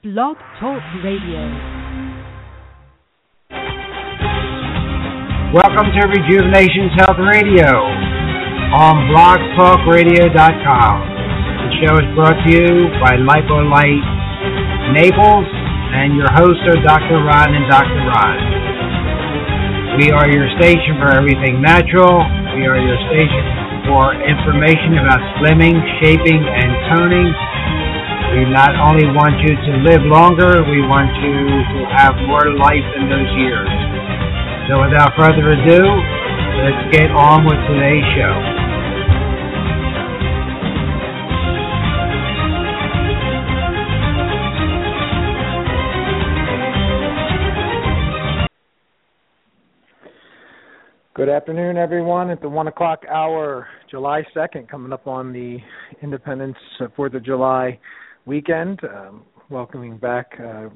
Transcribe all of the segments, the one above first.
Blog Talk Radio. Welcome to Rejuvenations Health Radio on blogtalkradio.com. The show is brought to you by Lipolight Naples and your hosts are Dr. Ron and Dr. Ron. We are your station for everything natural. We are your station for information about slimming, shaping, and toning. We not only want you to live longer, we want you to have more life in those years. So without further ado, let's get on with today's show. Good afternoon, everyone. At the one o'clock hour, July second, coming up on the Independence uh, Fourth of July weekend. Um, welcoming back uh,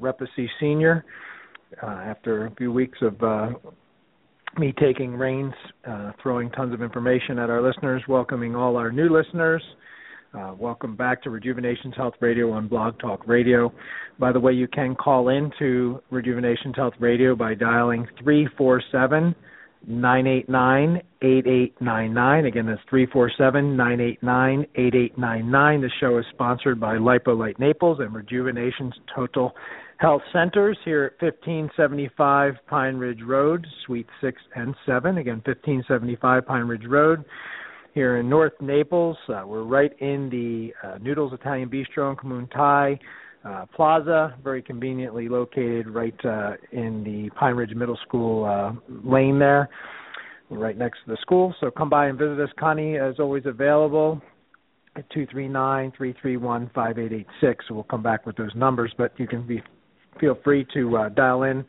Senior uh, after a few weeks of uh, me taking reins, uh, throwing tons of information at our listeners. Welcoming all our new listeners. Uh, welcome back to Rejuvenations Health Radio on Blog Talk Radio. By the way, you can call in to Rejuvenations Health Radio by dialing three four seven. 989 8899. Again, that's 347 989 8899. The show is sponsored by Lipolight Naples and Rejuvenations Total Health Centers here at 1575 Pine Ridge Road, Suite 6 and 7. Again, 1575 Pine Ridge Road here in North Naples. Uh, we're right in the uh, Noodles Italian Bistro in Commune Thai uh, Plaza, very conveniently located right uh, in the Pine Ridge Middle School uh, lane there, right next to the school. So come by and visit us. Connie is always available at two three nine three three one five eight eight six. So we'll come back with those numbers, but you can be feel free to uh, dial in,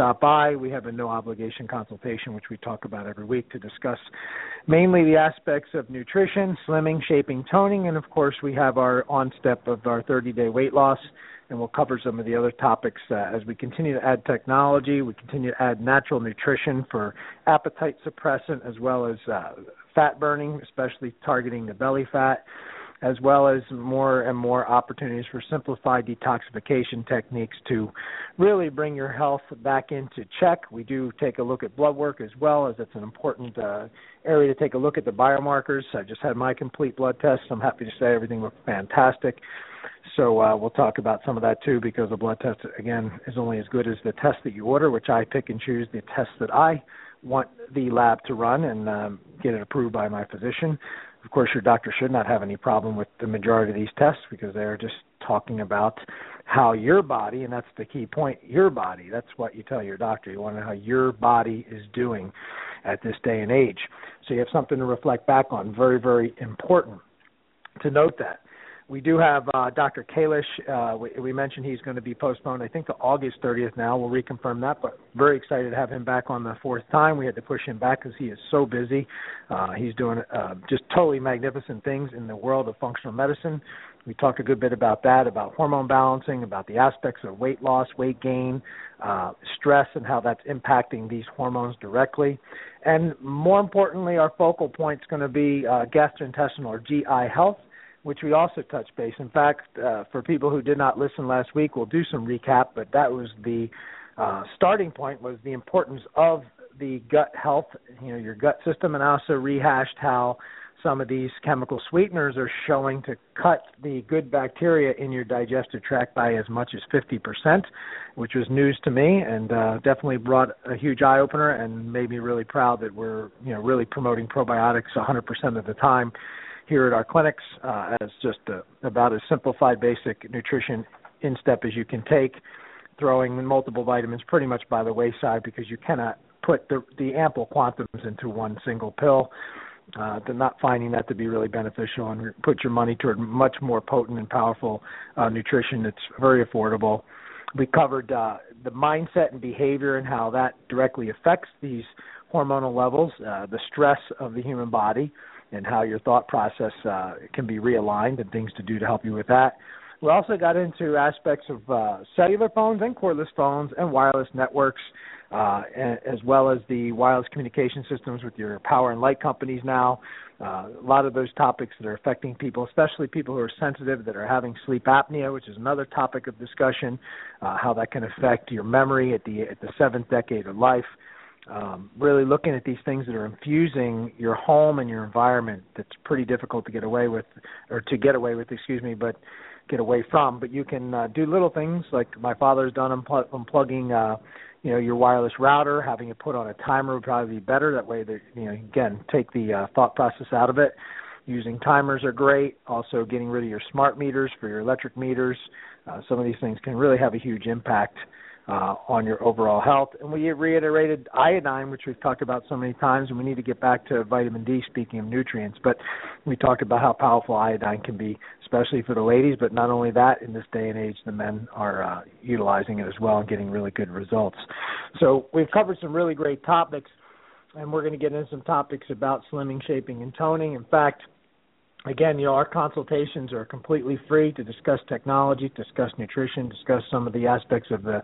stop by. We have a no obligation consultation, which we talk about every week to discuss mainly the aspects of nutrition, slimming, shaping, toning, and of course, we have our on step of our 30 day weight loss. And we'll cover some of the other topics uh, as we continue to add technology. We continue to add natural nutrition for appetite suppressant as well as uh, fat burning, especially targeting the belly fat as well as more and more opportunities for simplified detoxification techniques to really bring your health back into check. We do take a look at blood work as well, as it's an important uh, area to take a look at the biomarkers. I just had my complete blood test. I'm happy to say everything looked fantastic. So uh, we'll talk about some of that too, because the blood test again is only as good as the test that you order, which I pick and choose the test that I want the lab to run and um, get it approved by my physician. Of course, your doctor should not have any problem with the majority of these tests because they're just talking about how your body, and that's the key point, your body. That's what you tell your doctor. You want to know how your body is doing at this day and age. So you have something to reflect back on. Very, very important to note that. We do have uh, Dr. Kalish. Uh, we, we, mentioned he's going to be postponed, I think, to August 30th now. We'll reconfirm that, but very excited to have him back on the fourth time. We had to push him back because he is so busy. Uh, he's doing uh, just totally magnificent things in the world of functional medicine. We talked a good bit about that, about hormone balancing, about the aspects of weight loss, weight gain, uh, stress, and how that's impacting these hormones directly. And more importantly, our focal point is going to be uh, gastrointestinal or GI health which we also touched base. In fact, uh, for people who did not listen last week, we'll do some recap. But that was the uh, starting point was the importance of the gut health, you know, your gut system, and also rehashed how some of these chemical sweeteners are showing to cut the good bacteria in your digestive tract by as much as 50%, which was news to me and uh, definitely brought a huge eye opener and made me really proud that we're, you know, really promoting probiotics 100% of the time here at our clinics uh, as just a, about as simplified basic nutrition in step as you can take, throwing multiple vitamins pretty much by the wayside because you cannot put the, the ample quantums into one single pill. Uh, to not finding that to be really beneficial and put your money toward much more potent and powerful uh, nutrition that's very affordable. We covered uh, the mindset and behavior and how that directly affects these hormonal levels, uh, the stress of the human body, and how your thought process uh, can be realigned and things to do to help you with that. We also got into aspects of uh, cellular phones and cordless phones and wireless networks. uh, as well as the wireless communication systems with your power and light companies now. Uh, a lot of those topics that are affecting people, especially people who are sensitive that are having sleep apnea, which is another topic of discussion, uh, how that can affect your memory at the at the seventh decade of life. Um, really looking at these things that are infusing your home and your environment that's pretty difficult to get away with or to get away with excuse me but get away from. But you can uh, do little things like my father's done unpl- unplugging uh you know your wireless router having it put on a timer would probably be better. That way that you know again take the uh, thought process out of it. Using timers are great. Also getting rid of your smart meters for your electric meters. Uh, some of these things can really have a huge impact. uh, on your overall health. And we reiterated iodine, which we've talked about so many times, and we need to get back to vitamin D, speaking of nutrients. But we talked about how powerful iodine can be, especially for the ladies, but not only that, in this day and age, the men are uh, utilizing it as well and getting really good results. So we've covered some really great topics, and we're going to get into some topics about slimming, shaping, and toning. In fact, again, you know, our consultations are completely free to discuss technology, discuss nutrition, discuss some of the aspects of the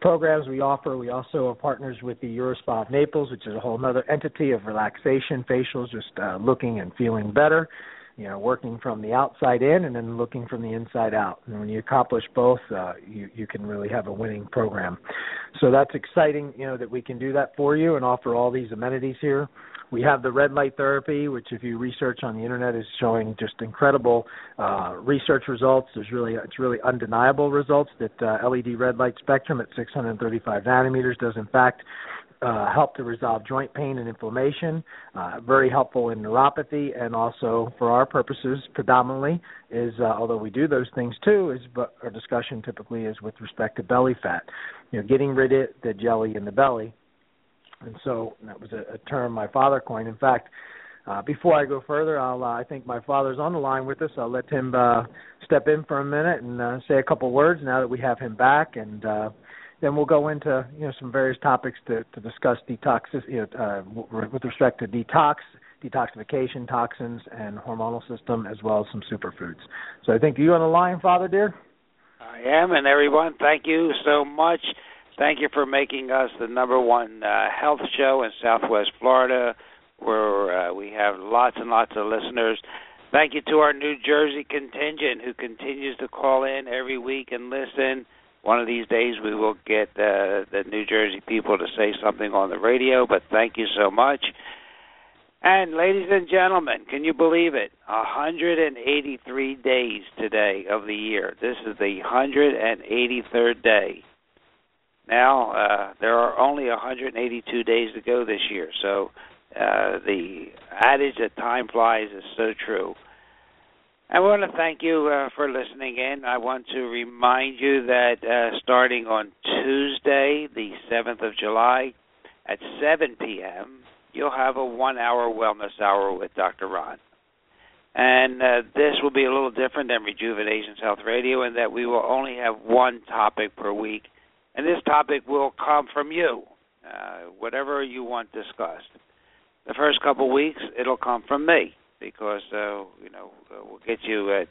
programs we offer. We also are partners with the Eurospa of Naples, which is a whole other entity of relaxation, facials, just uh, looking and feeling better. You know, working from the outside in and then looking from the inside out. And when you accomplish both, uh, you you can really have a winning program. So that's exciting. You know that we can do that for you and offer all these amenities here. We have the red light therapy, which if you research on the internet is showing just incredible uh, research results. There's really it's really undeniable results that uh, LED red light spectrum at 635 nanometers does in fact uh, help to resolve joint pain and inflammation. Uh, very helpful in neuropathy, and also for our purposes, predominantly is uh, although we do those things too, is but our discussion typically is with respect to belly fat. You know, getting rid of the jelly in the belly and so that was a, a term my father coined. In fact, uh, before I go further, I'll, uh, I think my father's on the line with us. I'll let him uh, step in for a minute and uh, say a couple words now that we have him back, and uh, then we'll go into you know some various topics to, to discuss detox you know, uh, with respect to detox, detoxification, toxins, and hormonal system, as well as some superfoods. So I think you on the line, Father dear. I am, and everyone, thank you so much. Thank you for making us the number one uh, health show in Southwest Florida, where uh, we have lots and lots of listeners. Thank you to our New Jersey contingent who continues to call in every week and listen. One of these days we will get uh, the New Jersey people to say something on the radio, but thank you so much. And ladies and gentlemen, can you believe it? 183 days today of the year. This is the 183rd day. Now uh, there are only 182 days to go this year, so uh, the adage that time flies is so true. I want to thank you uh, for listening in. I want to remind you that uh, starting on Tuesday, the 7th of July, at 7 p.m., you'll have a one hour wellness hour with Dr. Ron. And uh, this will be a little different than Rejuvenations Health Radio in that we will only have one topic per week and this topic will come from you, uh, whatever you want discussed. The first couple weeks, it'll come from me because uh, you know uh, we'll get you uh,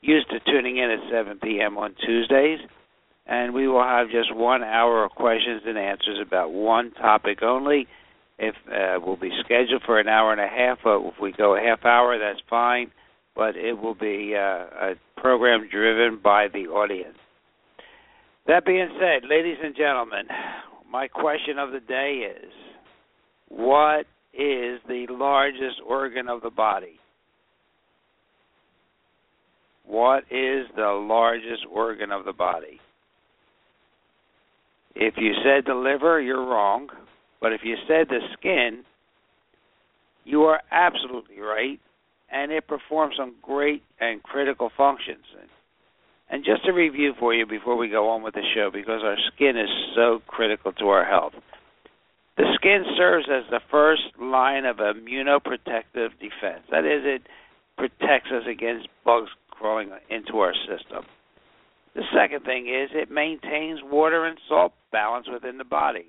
used to tuning in at 7 p.m. on Tuesdays, and we will have just one hour of questions and answers about one topic only. If uh, we'll be scheduled for an hour and a half, but if we go a half hour, that's fine. But it will be uh, a program driven by the audience. That being said, ladies and gentlemen, my question of the day is what is the largest organ of the body? What is the largest organ of the body? If you said the liver, you're wrong. But if you said the skin, you are absolutely right. And it performs some great and critical functions. And just a review for you before we go on with the show, because our skin is so critical to our health. The skin serves as the first line of immunoprotective defense. That is, it protects us against bugs crawling into our system. The second thing is it maintains water and salt balance within the body.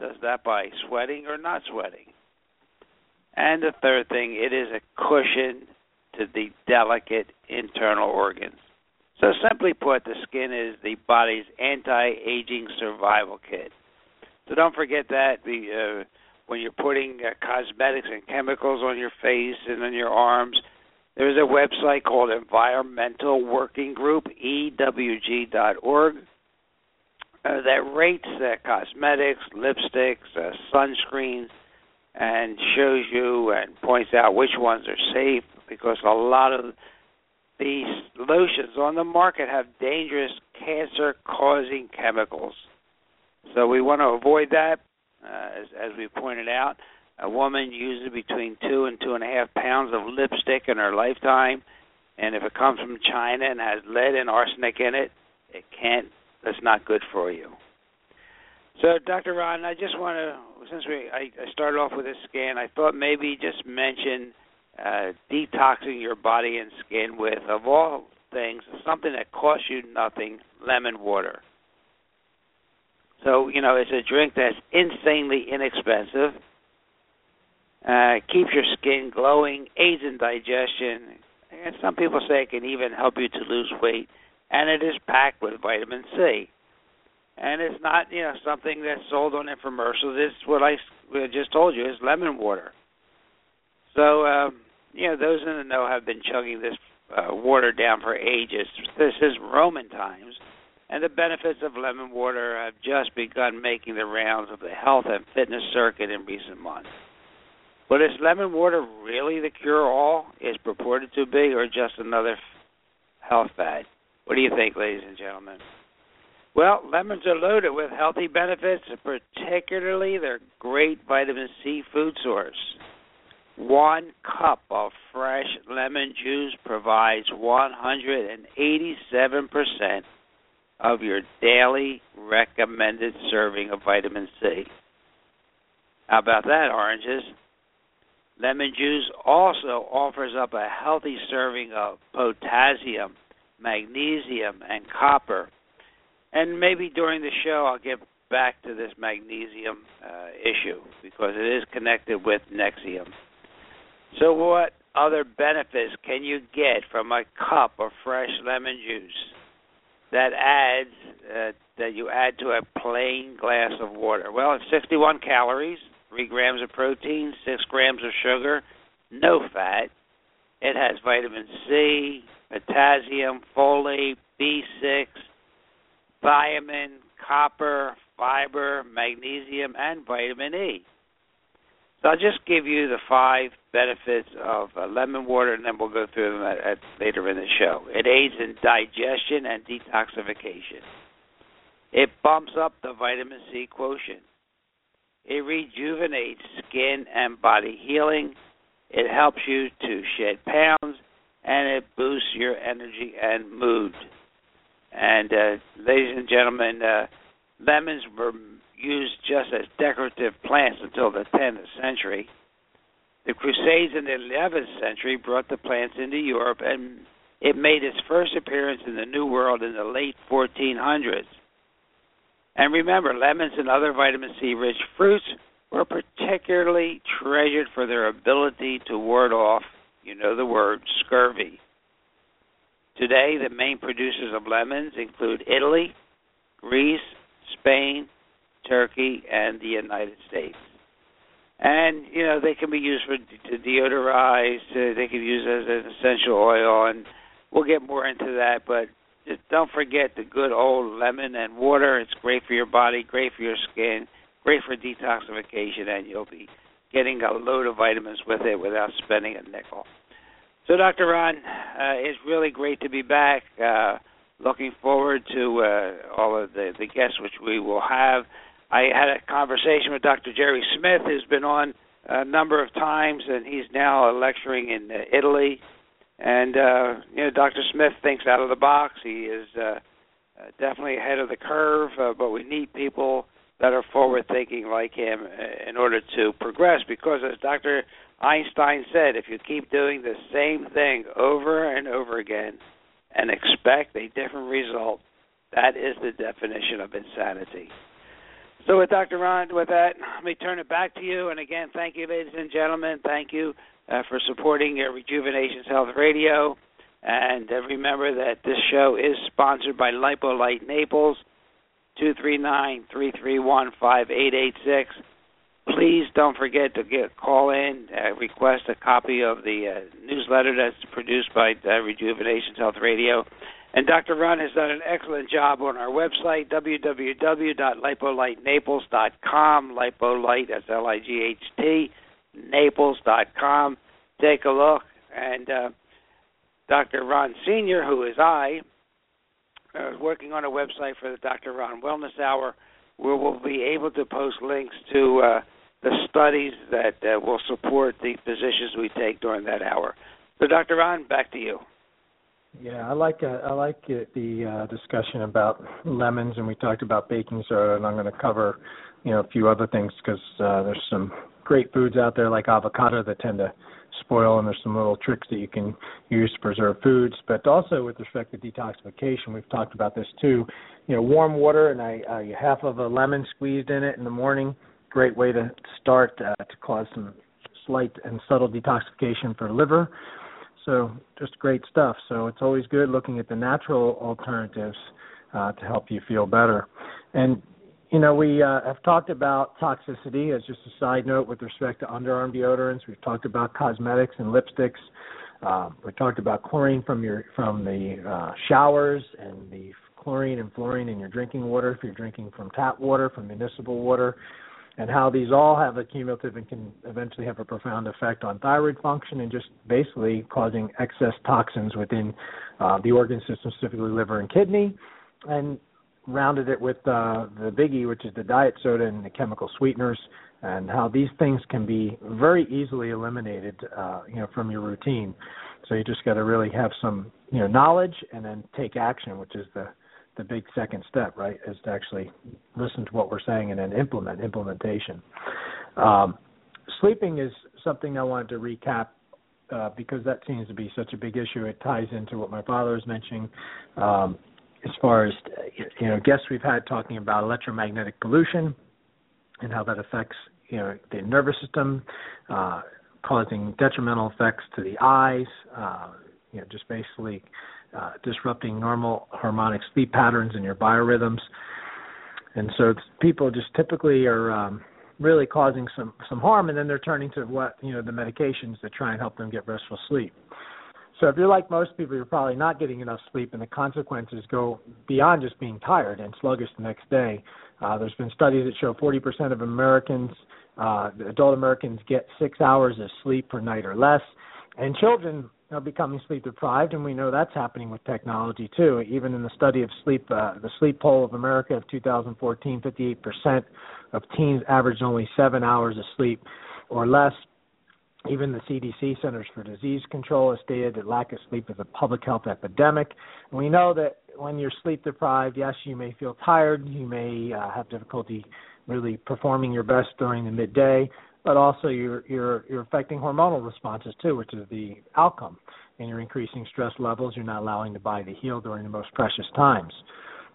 Does that by sweating or not sweating. And the third thing, it is a cushion to the delicate internal organs. So, simply put, the skin is the body's anti aging survival kit. So don't forget that the uh, when you're putting uh, cosmetics and chemicals on your face and on your arms, there's a website called Environmental Working Group (EWG.org) uh, that rates uh, cosmetics, lipsticks, uh, sunscreens, and shows you and points out which ones are safe because a lot of these lotions on the market have dangerous cancer-causing chemicals. So we want to avoid that. Uh, as, as we pointed out, a woman uses between two and two and a half pounds of lipstick in her lifetime, and if it comes from China and has lead and arsenic in it, it can't. That's not good for you. So, Dr. Ron, I just want to, since we I, I started off with a scan, I thought maybe just mention uh, detoxing your body and skin with, of all things, something that costs you nothing, lemon water. So, you know, it's a drink that's insanely inexpensive, uh, keeps your skin glowing, aids in digestion, and some people say it can even help you to lose weight, and it is packed with vitamin C. And it's not, you know, something that's sold on infomercials. It's what I just told you is lemon water. So, um, you know, those in the know have been chugging this uh, water down for ages. This is Roman times, and the benefits of lemon water have just begun making the rounds of the health and fitness circuit in recent months. But is lemon water really the cure-all? Is purported to be, or just another health fad? What do you think, ladies and gentlemen? Well, lemons are loaded with healthy benefits, particularly their great vitamin C food source. One cup of fresh lemon juice provides 187% of your daily recommended serving of vitamin C. How about that, oranges? Lemon juice also offers up a healthy serving of potassium, magnesium, and copper. And maybe during the show I'll get back to this magnesium uh, issue because it is connected with Nexium. So, what other benefits can you get from a cup of fresh lemon juice that adds uh, that you add to a plain glass of water? Well, it's 61 calories, three grams of protein, six grams of sugar, no fat. It has vitamin C, potassium, folate, B6, thiamine, copper, fiber, magnesium, and vitamin E. So I'll just give you the five benefits of uh, lemon water, and then we'll go through them at, at, later in the show. It aids in digestion and detoxification. It bumps up the vitamin C quotient. It rejuvenates skin and body healing. It helps you to shed pounds, and it boosts your energy and mood. And uh, ladies and gentlemen, uh, lemons were used just as decorative plants until the 10th century. The Crusades in the 11th century brought the plants into Europe, and it made its first appearance in the New World in the late 1400s. And remember, lemons and other vitamin C rich fruits were particularly treasured for their ability to ward off, you know the word, scurvy. Today, the main producers of lemons include Italy, Greece, Spain, Turkey, and the United States. And you know they can be used for to deodorize. Uh, they can be used as an essential oil, and we'll get more into that. But just don't forget the good old lemon and water. It's great for your body, great for your skin, great for detoxification, and you'll be getting a load of vitamins with it without spending a nickel. So, Dr. Ron, uh, it's really great to be back. Uh, looking forward to uh, all of the, the guests which we will have. I had a conversation with Dr. Jerry Smith, who's been on a number of times, and he's now lecturing in uh, Italy. And uh, you know, Dr. Smith thinks out of the box. He is uh, uh, definitely ahead of the curve, uh, but we need people that are forward thinking like him uh, in order to progress. Because as Dr. Einstein said, if you keep doing the same thing over and over again and expect a different result, that is the definition of insanity. So, with Dr. Ron, with that, let me turn it back to you. And again, thank you, ladies and gentlemen. Thank you uh, for supporting Rejuvenations Health Radio. And uh, remember that this show is sponsored by Lipolight Naples. two three nine three three one five eight eight six. Please don't forget to get call in, uh, request a copy of the uh, newsletter that's produced by uh, Rejuvenations Health Radio. And Dr. Ron has done an excellent job on our website, www.lipolightnaples.com. Lipolight, that's L-I-G-H-T, naples.com. Take a look. And uh, Dr. Ron Sr., who is I, uh, working on a website for the Dr. Ron Wellness Hour, where we'll be able to post links to uh, the studies that uh, will support the positions we take during that hour. So, Dr. Ron, back to you. Yeah, I like uh, I like it, the uh, discussion about lemons, and we talked about baking soda, and I'm going to cover, you know, a few other things because uh, there's some great foods out there like avocado that tend to spoil, and there's some little tricks that you can use to preserve foods. But also with respect to detoxification, we've talked about this too. You know, warm water and I, uh, half of a lemon squeezed in it in the morning. Great way to start uh, to cause some slight and subtle detoxification for liver. So just great stuff. So it's always good looking at the natural alternatives uh, to help you feel better. And you know, we uh, have talked about toxicity as just a side note with respect to underarm deodorants. We've talked about cosmetics and lipsticks. Um, we talked about chlorine from your from the uh, showers and the chlorine and fluorine in your drinking water if you're drinking from tap water, from municipal water, and how these all have a cumulative and can eventually have a profound effect on thyroid function and just basically causing excess toxins within uh, the organ system, specifically liver and kidney. And rounded it with uh, the biggie, which is the diet soda and the chemical sweeteners, and how these things can be very easily eliminated, uh, you know, from your routine. So you just got to really have some, you know, knowledge and then take action, which is the the big second step, right? Is to actually listen to what we're saying and then implement implementation. Um, sleeping is something I wanted to recap uh, because that seems to be such a big issue. It ties into what my father was mentioning. Um, as far as you know guests we've had talking about electromagnetic pollution and how that affects you know the nervous system, uh, causing detrimental effects to the eyes, uh, you know just basically uh, disrupting normal harmonic sleep patterns and your biorhythms. And so people just typically are um, really causing some some harm, and then they're turning to what you know the medications that try and help them get restful sleep. So if you're like most people, you're probably not getting enough sleep, and the consequences go beyond just being tired and sluggish the next day. Uh, there's been studies that show 40% of Americans, uh, adult Americans, get six hours of sleep per night or less, and children are becoming sleep deprived, and we know that's happening with technology too. Even in the study of sleep, uh, the sleep poll of America of 2014, 58% of teens averaged only seven hours of sleep or less even the CDC Centers for Disease Control has stated that lack of sleep is a public health epidemic. And we know that when you're sleep deprived, yes, you may feel tired, you may uh, have difficulty really performing your best during the midday, but also you're you're you're affecting hormonal responses too, which is the outcome. And you're increasing stress levels. You're not allowing the body to heal during the most precious times.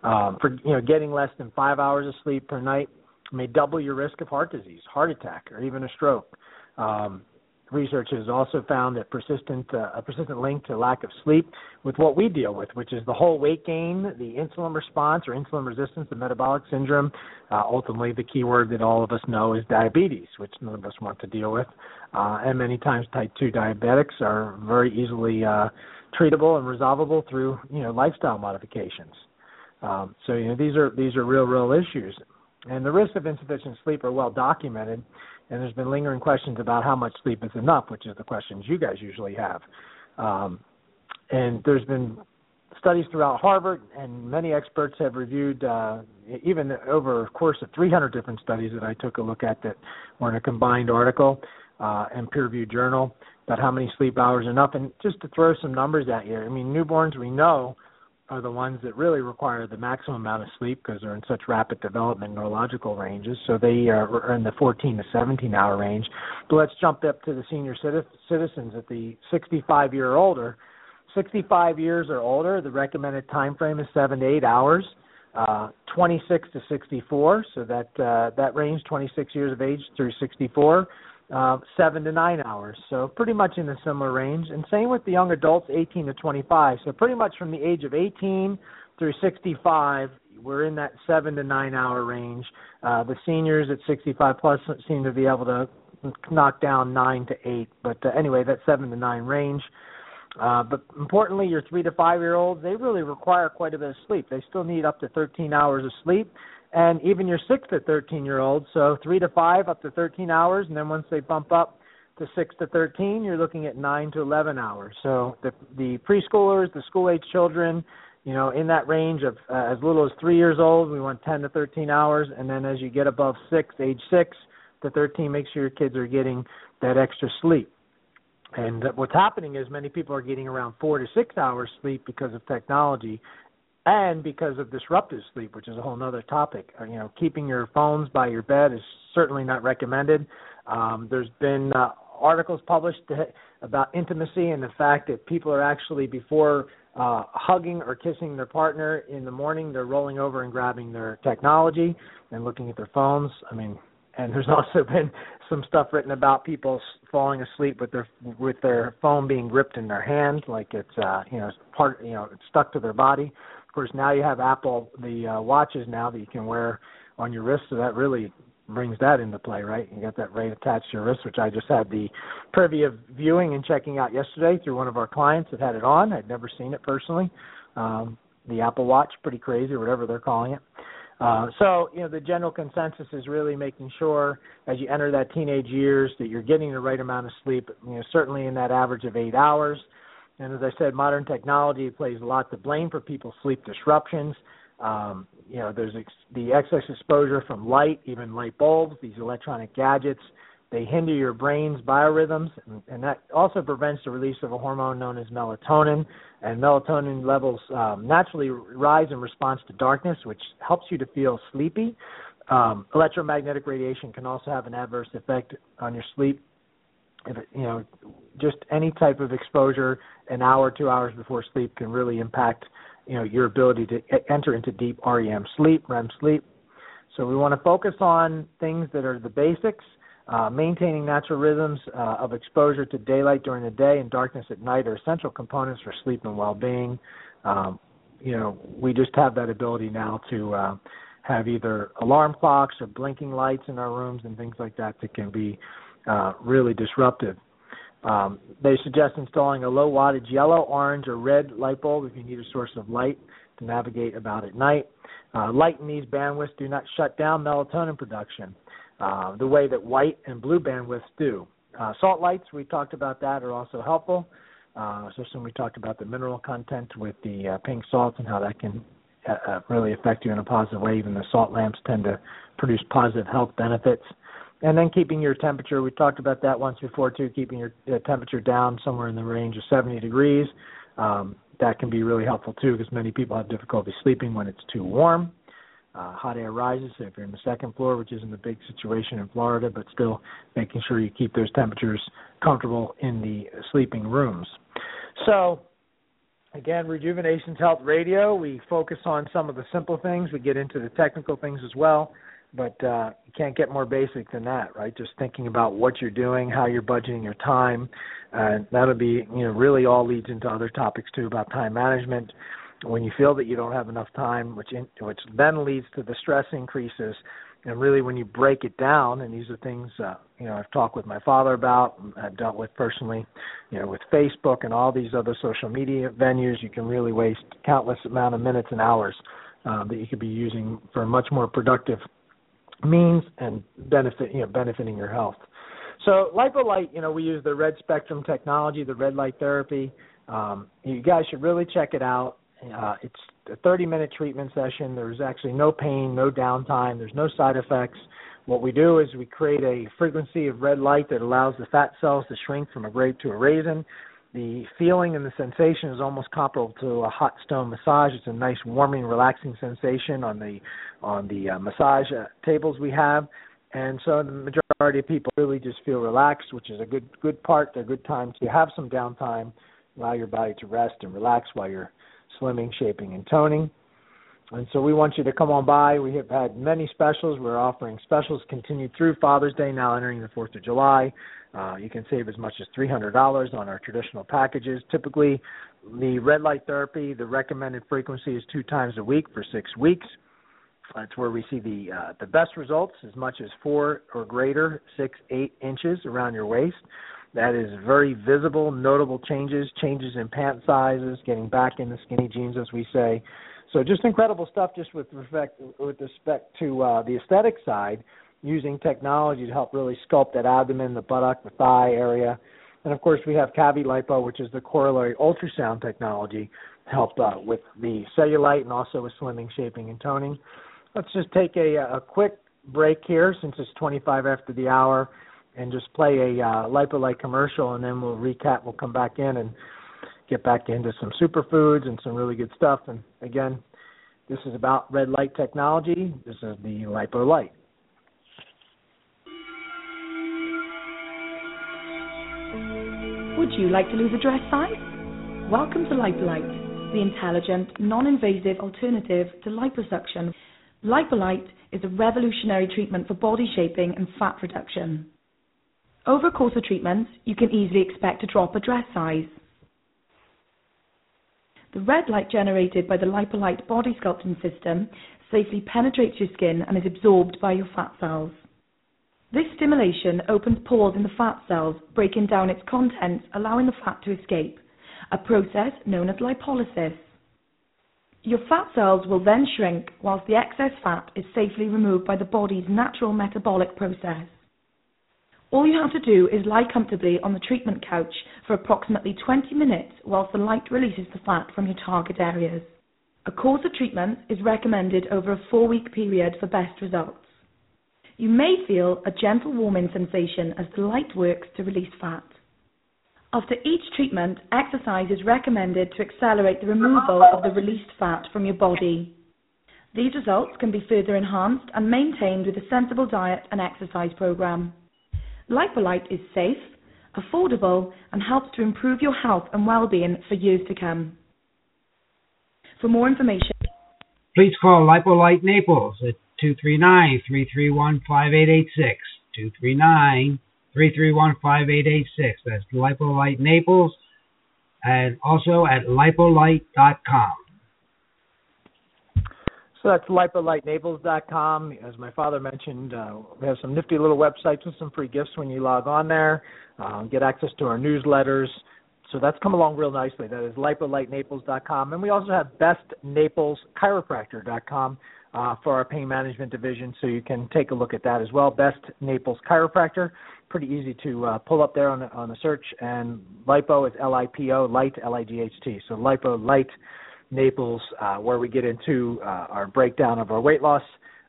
Um, for you know, getting less than five hours of sleep per night may double your risk of heart disease, heart attack, or even a stroke. Um, research has also found that persistent uh, a persistent link to lack of sleep with what we deal with, which is the whole weight gain, the insulin response or insulin resistance, the metabolic syndrome. Uh, ultimately, the key word that all of us know is diabetes, which none of us want to deal with. Uh, and many times, type 2 diabetics are very easily uh, treatable and resolvable through you know lifestyle modifications. Um, so you know these are these are real real issues, and the risks of insufficient sleep are well documented and there's been lingering questions about how much sleep is enough, which is the questions you guys usually have. Um, and there's been studies throughout Harvard, and many experts have reviewed, uh, even over a course of 300 different studies that I took a look at that were in a combined article uh, and peer-reviewed journal about how many sleep hours are enough. And just to throw some numbers at you, I mean, newborns we know are the ones that really require the maximum amount of sleep because they're in such rapid development neurological ranges. So they are in the 14 to 17 hour range. But let's jump up to the senior citizens at the 65 year older. 65 years or older, the recommended time frame is seven to eight hours. Uh, 26 to 64, so that uh, that range, 26 years of age through 64 uh, seven to nine hours. So pretty much in a similar range. And same with the young adults, 18 to 25. So pretty much from the age of 18 through 65, we're in that seven to nine hour range. Uh, the seniors at 65 plus seem to be able to knock down nine to eight, but uh, anyway, that seven to nine range. Uh, but importantly, your three to five year olds, they really require quite a bit of sleep. They still need up to 13 hours of sleep. And even your six to 13 year olds, so three to five up to 13 hours. And then once they bump up to six to 13, you're looking at nine to 11 hours. So the, the preschoolers, the school age children, you know, in that range of uh, as little as three years old, we want 10 to 13 hours. And then as you get above six, age six to 13, make sure your kids are getting that extra sleep. And what's happening is many people are getting around four to six hours sleep because of technology and because of disruptive sleep, which is a whole other topic. Uh, you know, keeping your phones by your bed is certainly not recommended. Um, there's been uh, articles published about intimacy and the fact that people are actually before uh, hugging or kissing their partner in the morning, they're rolling over and grabbing their technology and looking at their phones. I mean, and there's also been some stuff written about people falling asleep with their with their phone being gripped in their hand, like it's uh, you know part you know it's stuck to their body. Of course, now you have Apple the uh, watches now that you can wear on your wrist, so that really brings that into play, right? You got that right attached to your wrist, which I just had the privy of viewing and checking out yesterday through one of our clients that had it on. I'd never seen it personally. Um, the Apple Watch, pretty crazy, whatever they're calling it. Uh, so, you know, the general consensus is really making sure as you enter that teenage years that you're getting the right amount of sleep, you know, certainly in that average of eight hours. And as I said, modern technology plays a lot to blame for people's sleep disruptions. Um, you know, there's ex- the excess exposure from light, even light bulbs, these electronic gadgets, they hinder your brain's biorhythms, and, and that also prevents the release of a hormone known as melatonin. And melatonin levels um, naturally rise in response to darkness, which helps you to feel sleepy. Um, electromagnetic radiation can also have an adverse effect on your sleep. If it, you know, just any type of exposure, an hour, two hours before sleep, can really impact you know your ability to enter into deep REM sleep, REM sleep. So we want to focus on things that are the basics uh, maintaining natural rhythms uh, of exposure to daylight during the day and darkness at night are essential components for sleep and well-being. Um, you know, we just have that ability now to uh, have either alarm clocks or blinking lights in our rooms and things like that that can be uh, really disruptive. Um, they suggest installing a low wattage yellow, orange, or red light bulb if you need a source of light to navigate about at night. Uh, light in these bandwidths do not shut down melatonin production. Uh, the way that white and blue bandwidths do. Uh, salt lights, we talked about that, are also helpful, uh, especially when we talked about the mineral content with the uh, pink salts and how that can uh, uh, really affect you in a positive way. Even the salt lamps tend to produce positive health benefits. And then keeping your temperature, we talked about that once before too, keeping your uh, temperature down somewhere in the range of 70 degrees. Um, that can be really helpful too because many people have difficulty sleeping when it's too warm uh, hot air rises. So if you're in the second floor, which isn't a big situation in Florida, but still making sure you keep those temperatures comfortable in the sleeping rooms. So, again, Rejuvenations Health Radio, we focus on some of the simple things. We get into the technical things as well, but uh, you can't get more basic than that, right? Just thinking about what you're doing, how you're budgeting your time. Uh, that'll be, you know, really all leads into other topics too about time management when you feel that you don't have enough time, which in, which then leads to the stress increases. And really, when you break it down, and these are things uh, you know I've talked with my father about, I've dealt with personally, you know, with Facebook and all these other social media venues, you can really waste countless amount of minutes and hours uh, that you could be using for much more productive means and benefit you know benefiting your health. So LipoLight, you know, we use the red spectrum technology, the red light therapy. Um, you guys should really check it out. Uh, it's a 30 minute treatment session. There's actually no pain, no downtime, there's no side effects. What we do is we create a frequency of red light that allows the fat cells to shrink from a grape to a raisin. The feeling and the sensation is almost comparable to a hot stone massage. It's a nice warming, relaxing sensation on the on the uh, massage uh, tables we have, and so the majority of people really just feel relaxed, which is a good good part, a good time to have some downtime, allow your body to rest and relax while you're slimming, shaping, and toning. And so we want you to come on by. We have had many specials. We're offering specials continued through Father's Day, now entering the 4th of July. Uh, you can save as much as $300 on our traditional packages. Typically, the red light therapy, the recommended frequency is two times a week for six weeks. That's where we see the uh, the best results, as much as four or greater, six, eight inches around your waist. That is very visible, notable changes, changes in pant sizes, getting back into skinny jeans, as we say. So just incredible stuff, just with respect with respect to uh, the aesthetic side, using technology to help really sculpt that abdomen, the buttock, the thigh area, and of course we have Cavi Lipo, which is the corollary ultrasound technology, help uh, with the cellulite and also with slimming, shaping, and toning. Let's just take a, a quick break here since it's 25 after the hour and just play a uh, Lipolight commercial, and then we'll recap. We'll come back in and get back into some superfoods and some really good stuff. And again, this is about red light technology. This is the Lipolight. Would you like to lose a dress size? Welcome to Lipolight, the intelligent, non-invasive alternative to liposuction. Lipolight is a revolutionary treatment for body shaping and fat reduction. Over a course of treatment, you can easily expect to drop a dress size. The red light generated by the Lipolight body sculpting system safely penetrates your skin and is absorbed by your fat cells. This stimulation opens pores in the fat cells, breaking down its contents, allowing the fat to escape, a process known as lipolysis. Your fat cells will then shrink whilst the excess fat is safely removed by the body's natural metabolic process. All you have to do is lie comfortably on the treatment couch for approximately 20 minutes whilst the light releases the fat from your target areas. A course of treatment is recommended over a four week period for best results. You may feel a gentle warming sensation as the light works to release fat. After each treatment, exercise is recommended to accelerate the removal of the released fat from your body. These results can be further enhanced and maintained with a sensible diet and exercise program. Lipolight is safe, affordable, and helps to improve your health and well-being for years to come. For more information, please call Lipolight Naples at 239-331-5886. 239-331-5886. That's Lipolight Naples and also at lipolight.com. So that's lipolightnaples.com. As my father mentioned, uh, we have some nifty little websites with some free gifts when you log on there. Uh, get access to our newsletters. So that's come along real nicely. That is lipolightnaples.com. And we also have bestnapleschiropractor.com uh, for our pain management division. So you can take a look at that as well. Best Naples Chiropractor. Pretty easy to uh, pull up there on on the search. And lipo is L-I-P-O, light, L-I-G-H-T. So lipo, light Naples, uh, where we get into uh, our breakdown of our weight loss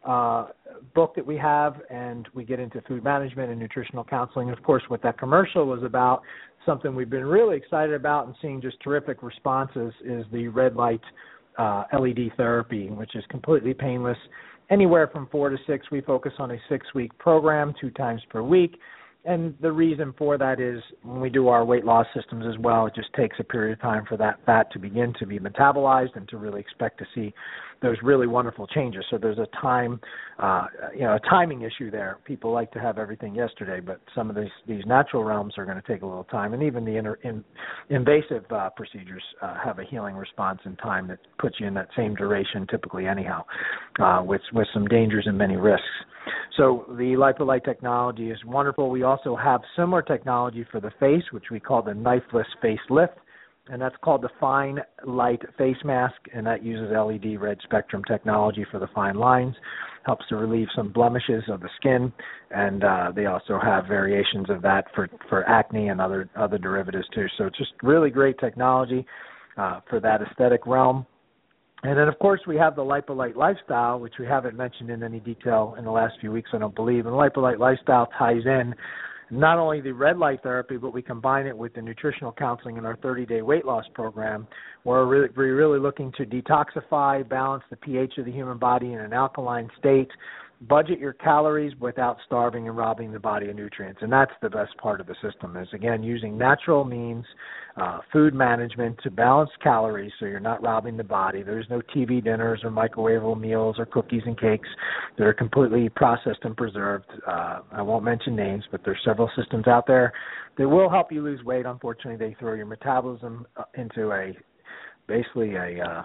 uh, book that we have, and we get into food management and nutritional counseling. Of course, what that commercial was about, something we've been really excited about and seeing just terrific responses, is the red light uh, LED therapy, which is completely painless. Anywhere from four to six, we focus on a six week program, two times per week and the reason for that is when we do our weight loss systems as well, it just takes a period of time for that fat to begin to be metabolized and to really expect to see those really wonderful changes. So there's a time, uh, you know, a timing issue there. People like to have everything yesterday, but some of these these natural realms are going to take a little time, and even the inter, in, invasive uh, procedures uh, have a healing response in time that puts you in that same duration typically anyhow, uh, with with some dangers and many risks. So the Lipolight technology is wonderful. We also have similar technology for the face, which we call the knifeless face lift, and that's called the Fine Light Face Mask, and that uses LED red spectrum technology for the fine lines, helps to relieve some blemishes of the skin, and uh, they also have variations of that for for acne and other other derivatives too. So it's just really great technology uh, for that aesthetic realm. And then, of course, we have the Lipolight lifestyle, which we haven't mentioned in any detail in the last few weeks, I don't believe. And the Lipolight lifestyle ties in not only the red light therapy, but we combine it with the nutritional counseling in our 30 day weight loss program, where we're really, we're really looking to detoxify, balance the pH of the human body in an alkaline state, budget your calories without starving and robbing the body of nutrients. And that's the best part of the system is again using natural means uh, food management to balance calories so you're not robbing the body. There's no tv dinners or microwavable meals or cookies and cakes that are completely processed and preserved. Uh, i won't mention names but there's several systems out there that will help you lose weight. Unfortunately they throw your metabolism uh, into a basically a uh,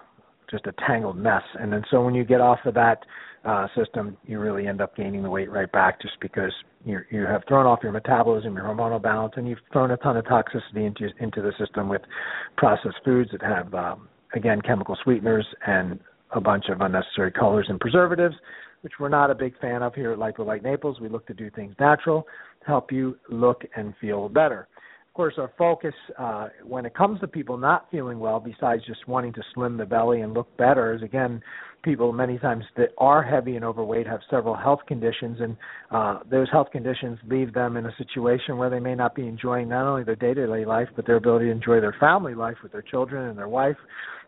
just a tangled mess. And then so when you get off of that uh, system, you really end up gaining the weight right back just because you you have thrown off your metabolism, your hormonal balance, and you've thrown a ton of toxicity into into the system with processed foods that have um, again chemical sweeteners and a bunch of unnecessary colors and preservatives, which we're not a big fan of here at Lipolight Naples. We look to do things natural, help you look and feel better course, our focus uh, when it comes to people not feeling well, besides just wanting to slim the belly and look better, is again people many times that are heavy and overweight have several health conditions, and uh, those health conditions leave them in a situation where they may not be enjoying not only their day-to-day life, but their ability to enjoy their family life with their children and their wife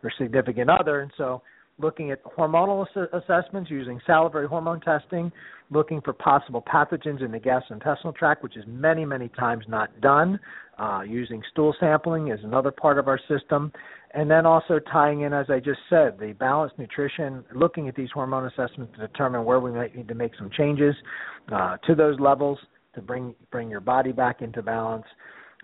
or significant other, and so looking at hormonal ass- assessments using salivary hormone testing, looking for possible pathogens in the gastrointestinal tract, which is many, many times not done. Uh, using stool sampling is another part of our system. And then also tying in, as I just said, the balanced nutrition, looking at these hormone assessments to determine where we might need to make some changes uh, to those levels to bring bring your body back into balance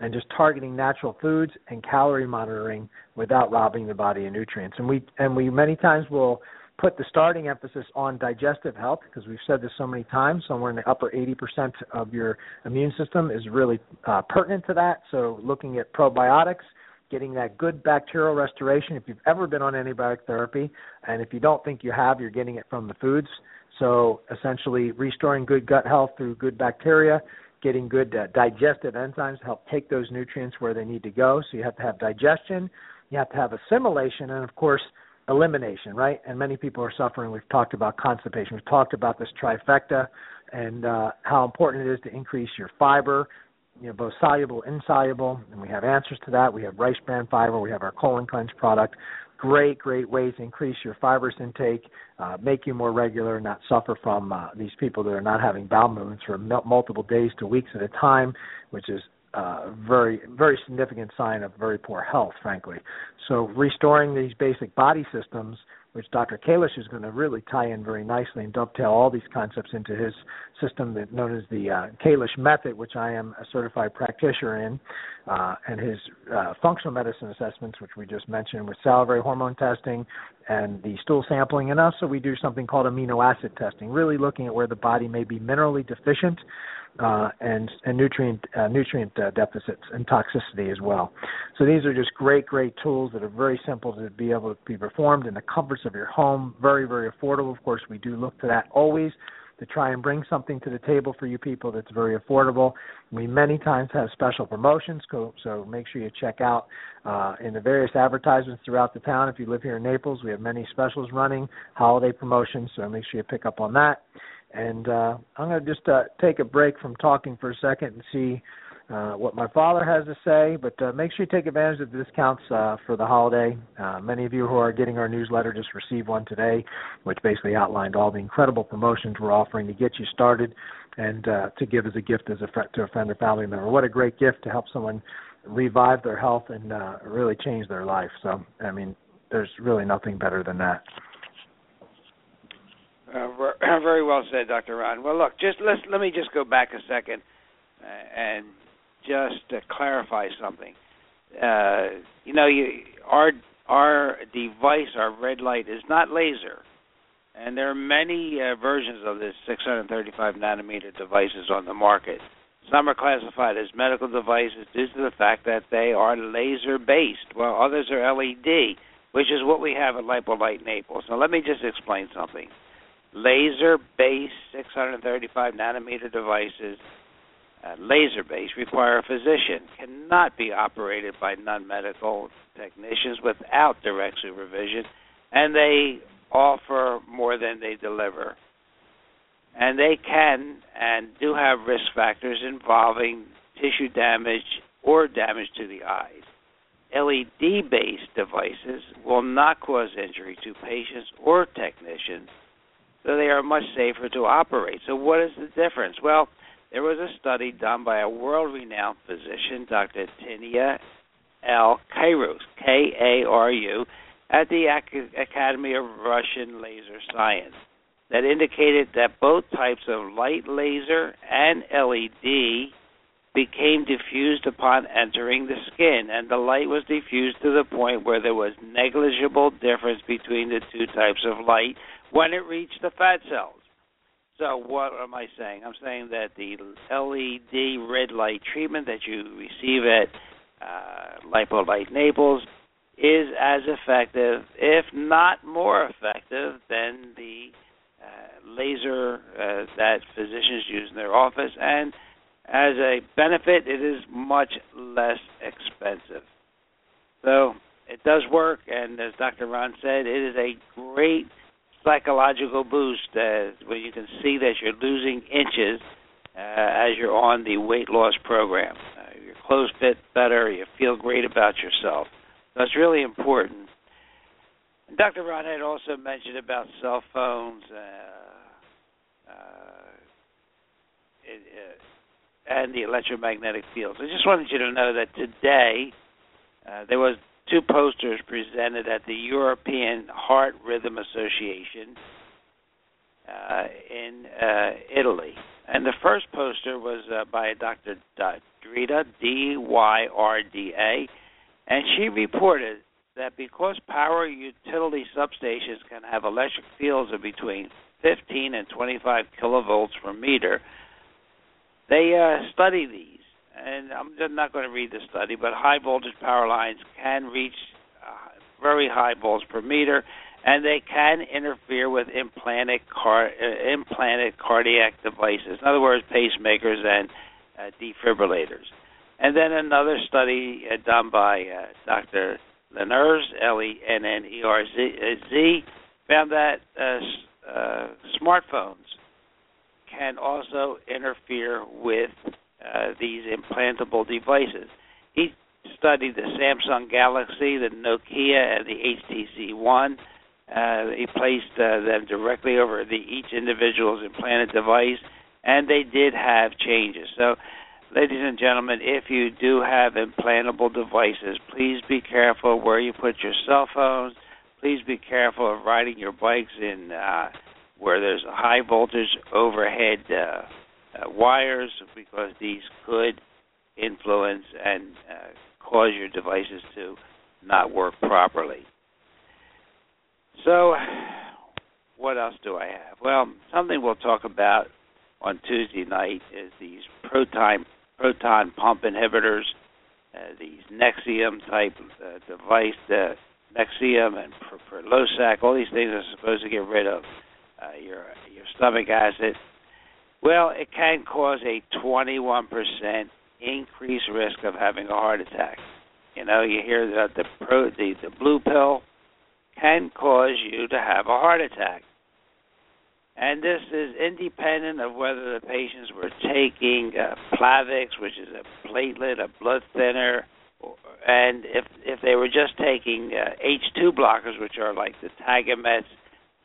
and just targeting natural foods and calorie monitoring without robbing the body of nutrients. And we and we many times will put the starting emphasis on digestive health because we've said this so many times. Somewhere in the upper 80% of your immune system is really uh, pertinent to that. So looking at probiotics, getting that good bacterial restoration. If you've ever been on antibiotic therapy, and if you don't think you have, you're getting it from the foods. So essentially, restoring good gut health through good bacteria getting good uh, digestive enzymes help take those nutrients where they need to go. So you have to have digestion, you have to have assimilation, and of course, elimination, right? And many people are suffering. We've talked about constipation. We've talked about this trifecta and uh, how important it is to increase your fiber, you know, both soluble, and insoluble, and we have answers to that. We have rice bran fiber. We have our colon cleanse product great, great ways to increase your fibrous intake, uh, make you more regular, not suffer from uh, these people that are not having bowel movements for multiple days to weeks at a time, which is uh, very, very significant sign of very poor health, frankly. So restoring these basic body systems which Dr. Kalish is going to really tie in very nicely and dovetail all these concepts into his system that known as the uh, Kalish method, which I am a certified practitioner in, uh, and his uh, functional medicine assessments, which we just mentioned with salivary hormone testing and the stool sampling, and also we do something called amino acid testing, really looking at where the body may be minerally deficient uh, and and nutrient uh, nutrient uh, deficits and toxicity as well. So these are just great great tools that are very simple to be able to be performed in the comforts of your home. Very very affordable. Of course, we do look to that always to try and bring something to the table for you people that's very affordable. We many times have special promotions, so make sure you check out uh, in the various advertisements throughout the town. If you live here in Naples, we have many specials running, holiday promotions, so make sure you pick up on that. And uh, I'm going to just uh, take a break from talking for a second and see uh, what my father has to say. But uh, make sure you take advantage of the discounts uh, for the holiday. Uh, many of you who are getting our newsletter just received one today, which basically outlined all the incredible promotions we're offering to get you started and uh, to give as a gift as a friend, to a friend or family member. What a great gift to help someone revive their health and uh, really change their life. So, I mean, there's really nothing better than that. Uh, very well said, Dr. Ron. Well, look, just let let me just go back a second uh, and just clarify something. Uh, you know, you, our our device, our red light, is not laser, and there are many uh, versions of this 635 nanometer devices on the market. Some are classified as medical devices due to the fact that they are laser based, while others are LED, which is what we have at Lipolight Naples. Now, let me just explain something laser based 635 nanometer devices, uh, laser based, require a physician, cannot be operated by non medical technicians without direct supervision, and they offer more than they deliver. And they can and do have risk factors involving tissue damage or damage to the eyes. LED based devices will not cause injury to patients or technicians so they are much safer to operate. So, what is the difference? Well, there was a study done by a world renowned physician, Dr. Tiina L. Karu, K A R U, at the Academy of Russian Laser Science, that indicated that both types of light laser and LED became diffused upon entering the skin, and the light was diffused to the point where there was negligible difference between the two types of light when it reached the fat cells. So what am I saying? I'm saying that the LED red light treatment that you receive at uh, Lipolight Naples is as effective, if not more effective, than the uh, laser uh, that physicians use in their office. And as a benefit, it is much less expensive. So it does work, and as Dr. Ron said, it is a great psychological boost uh, when you can see that you're losing inches uh, as you're on the weight loss program. Uh, your clothes fit better, you feel great about yourself. That's really important. And Dr. Ron had also mentioned about cell phones uh, uh, it, uh, and the electromagnetic fields. I just wanted you to know that today uh, there was two posters presented at the European Heart Rhythm Association uh, in uh, Italy. And the first poster was uh, by Dr. Drita, D Y R D A, and she reported that because power utility substations can have electric fields of between 15 and 25 kilovolts per meter, they uh, study these and I'm not going to read the study, but high voltage power lines can reach uh, very high volts per meter, and they can interfere with implanted car- uh, implanted cardiac devices. In other words, pacemakers and uh, defibrillators. And then another study uh, done by uh, Dr. Lennerz, L-E-N-N-E-R-Z, found that uh, smartphones can also interfere with uh, these implantable devices. He studied the Samsung Galaxy, the Nokia, and the HTC One. Uh, he placed uh, them directly over the each individual's implanted device, and they did have changes. So, ladies and gentlemen, if you do have implantable devices, please be careful where you put your cell phones. Please be careful of riding your bikes in uh, where there's high voltage overhead uh, wires because these could influence and uh, cause your devices to not work properly. So, what else do I have? Well, something we'll talk about on Tuesday night is these proton proton pump inhibitors, uh, these Nexium type uh, device, Nexium and Prilosec. All these things are supposed to get rid of uh, your your stomach acid well, it can cause a 21% increased risk of having a heart attack. You know, you hear that the pro, the, the blue pill can cause you to have a heart attack. And this is independent of whether the patients were taking uh, Plavix, which is a platelet, a blood thinner, or, and if if they were just taking uh, H2 blockers, which are like the Tagamets,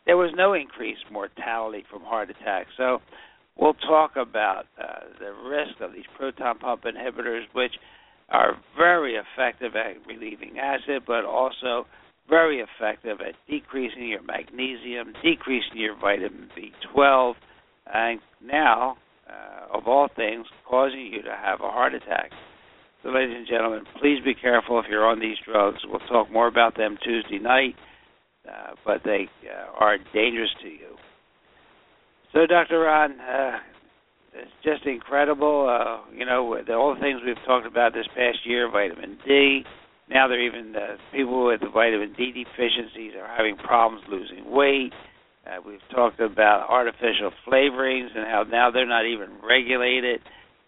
there was no increased mortality from heart attacks. So We'll talk about uh, the risk of these proton pump inhibitors, which are very effective at relieving acid, but also very effective at decreasing your magnesium, decreasing your vitamin B12, and now, uh, of all things, causing you to have a heart attack. So, ladies and gentlemen, please be careful if you're on these drugs. We'll talk more about them Tuesday night, uh, but they uh, are dangerous to you. So, Dr. Ron, uh, it's just incredible. Uh, you know, the, all the things we've talked about this past year, vitamin D. Now they're even uh, people with the vitamin D deficiencies are having problems losing weight. Uh, we've talked about artificial flavorings and how now they're not even regulated.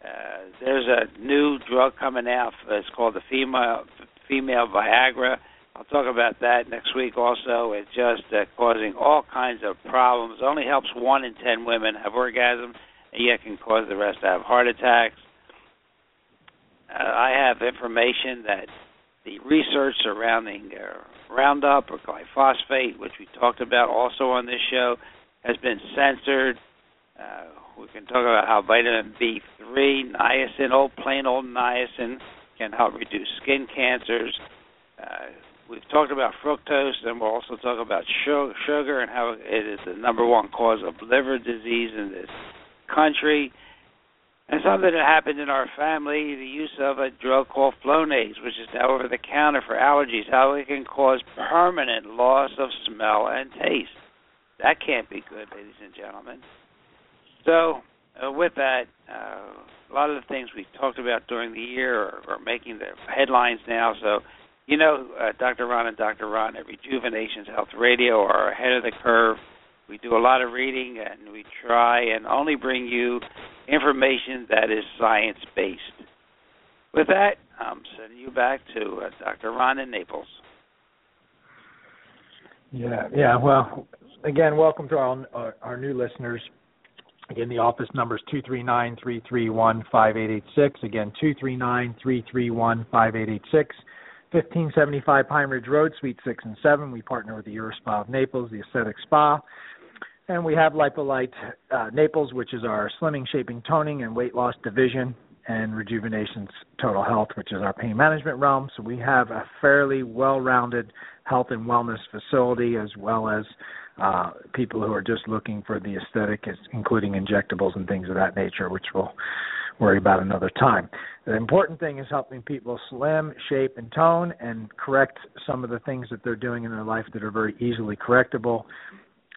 Uh, there's a new drug coming out. It's called the female female Viagra. I'll talk about that next week also. It's just uh, causing all kinds of problems. It only helps one in ten women have orgasm, and yet can cause the rest to have heart attacks. Uh, I have information that the research surrounding uh, Roundup or glyphosate, which we talked about also on this show, has been censored. Uh, we can talk about how vitamin B3, niacin, old plain old niacin, can help reduce skin cancers. Uh, we've talked about fructose, and we'll also talk about sugar and how it is the number one cause of liver disease in this country. And something that happened in our family, the use of a drug called Flonase, which is now over the counter for allergies, how it can cause permanent loss of smell and taste. That can't be good, ladies and gentlemen. So, uh, with that, uh, a lot of the things we talked about during the year are, are making the headlines now. So, you know, uh, Dr. Ron and Dr. Ron at Rejuvenations Health Radio are ahead of the curve. We do a lot of reading and we try and only bring you information that is science based. With that, I'm sending you back to uh, Dr. Ron in Naples. Yeah, yeah. Well, again, welcome to our our, our new listeners. Again, the office number is two three nine three three one five eight eight six. Again, two three nine three three one five eight eight six. 1575 Pine Ridge Road, Suite 6 and 7. We partner with the Eurospa of Naples, the aesthetic spa. And we have Lipolight uh, Naples, which is our slimming, shaping, toning, and weight loss division, and Rejuvenations Total Health, which is our pain management realm. So we have a fairly well rounded health and wellness facility as well as uh, people who are just looking for the aesthetic, including injectables and things of that nature, which we'll worry about another time. The important thing is helping people slim, shape, and tone and correct some of the things that they're doing in their life that are very easily correctable.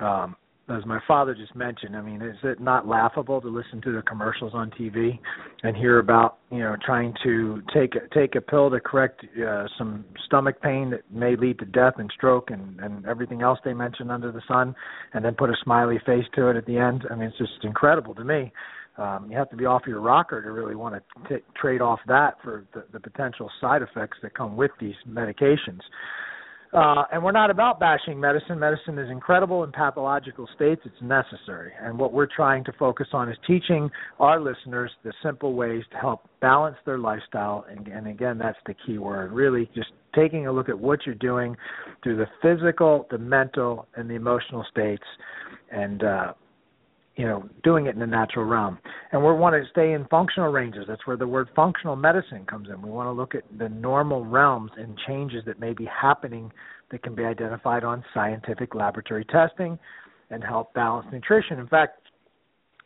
Um, as my father just mentioned, I mean, is it not laughable to listen to the commercials on TV and hear about you know trying to take take a pill to correct uh, some stomach pain that may lead to death and stroke and and everything else they mentioned under the sun, and then put a smiley face to it at the end? I mean, it's just incredible to me. Um, you have to be off your rocker to really want to t- trade off that for the, the potential side effects that come with these medications. Uh, and we're not about bashing medicine. Medicine is incredible in pathological states. It's necessary. And what we're trying to focus on is teaching our listeners the simple ways to help balance their lifestyle. And, and again, that's the key word. Really just taking a look at what you're doing through the physical, the mental, and the emotional states. And, uh, you know, doing it in the natural realm. And we want to stay in functional ranges. That's where the word functional medicine comes in. We want to look at the normal realms and changes that may be happening that can be identified on scientific laboratory testing and help balance nutrition. In fact,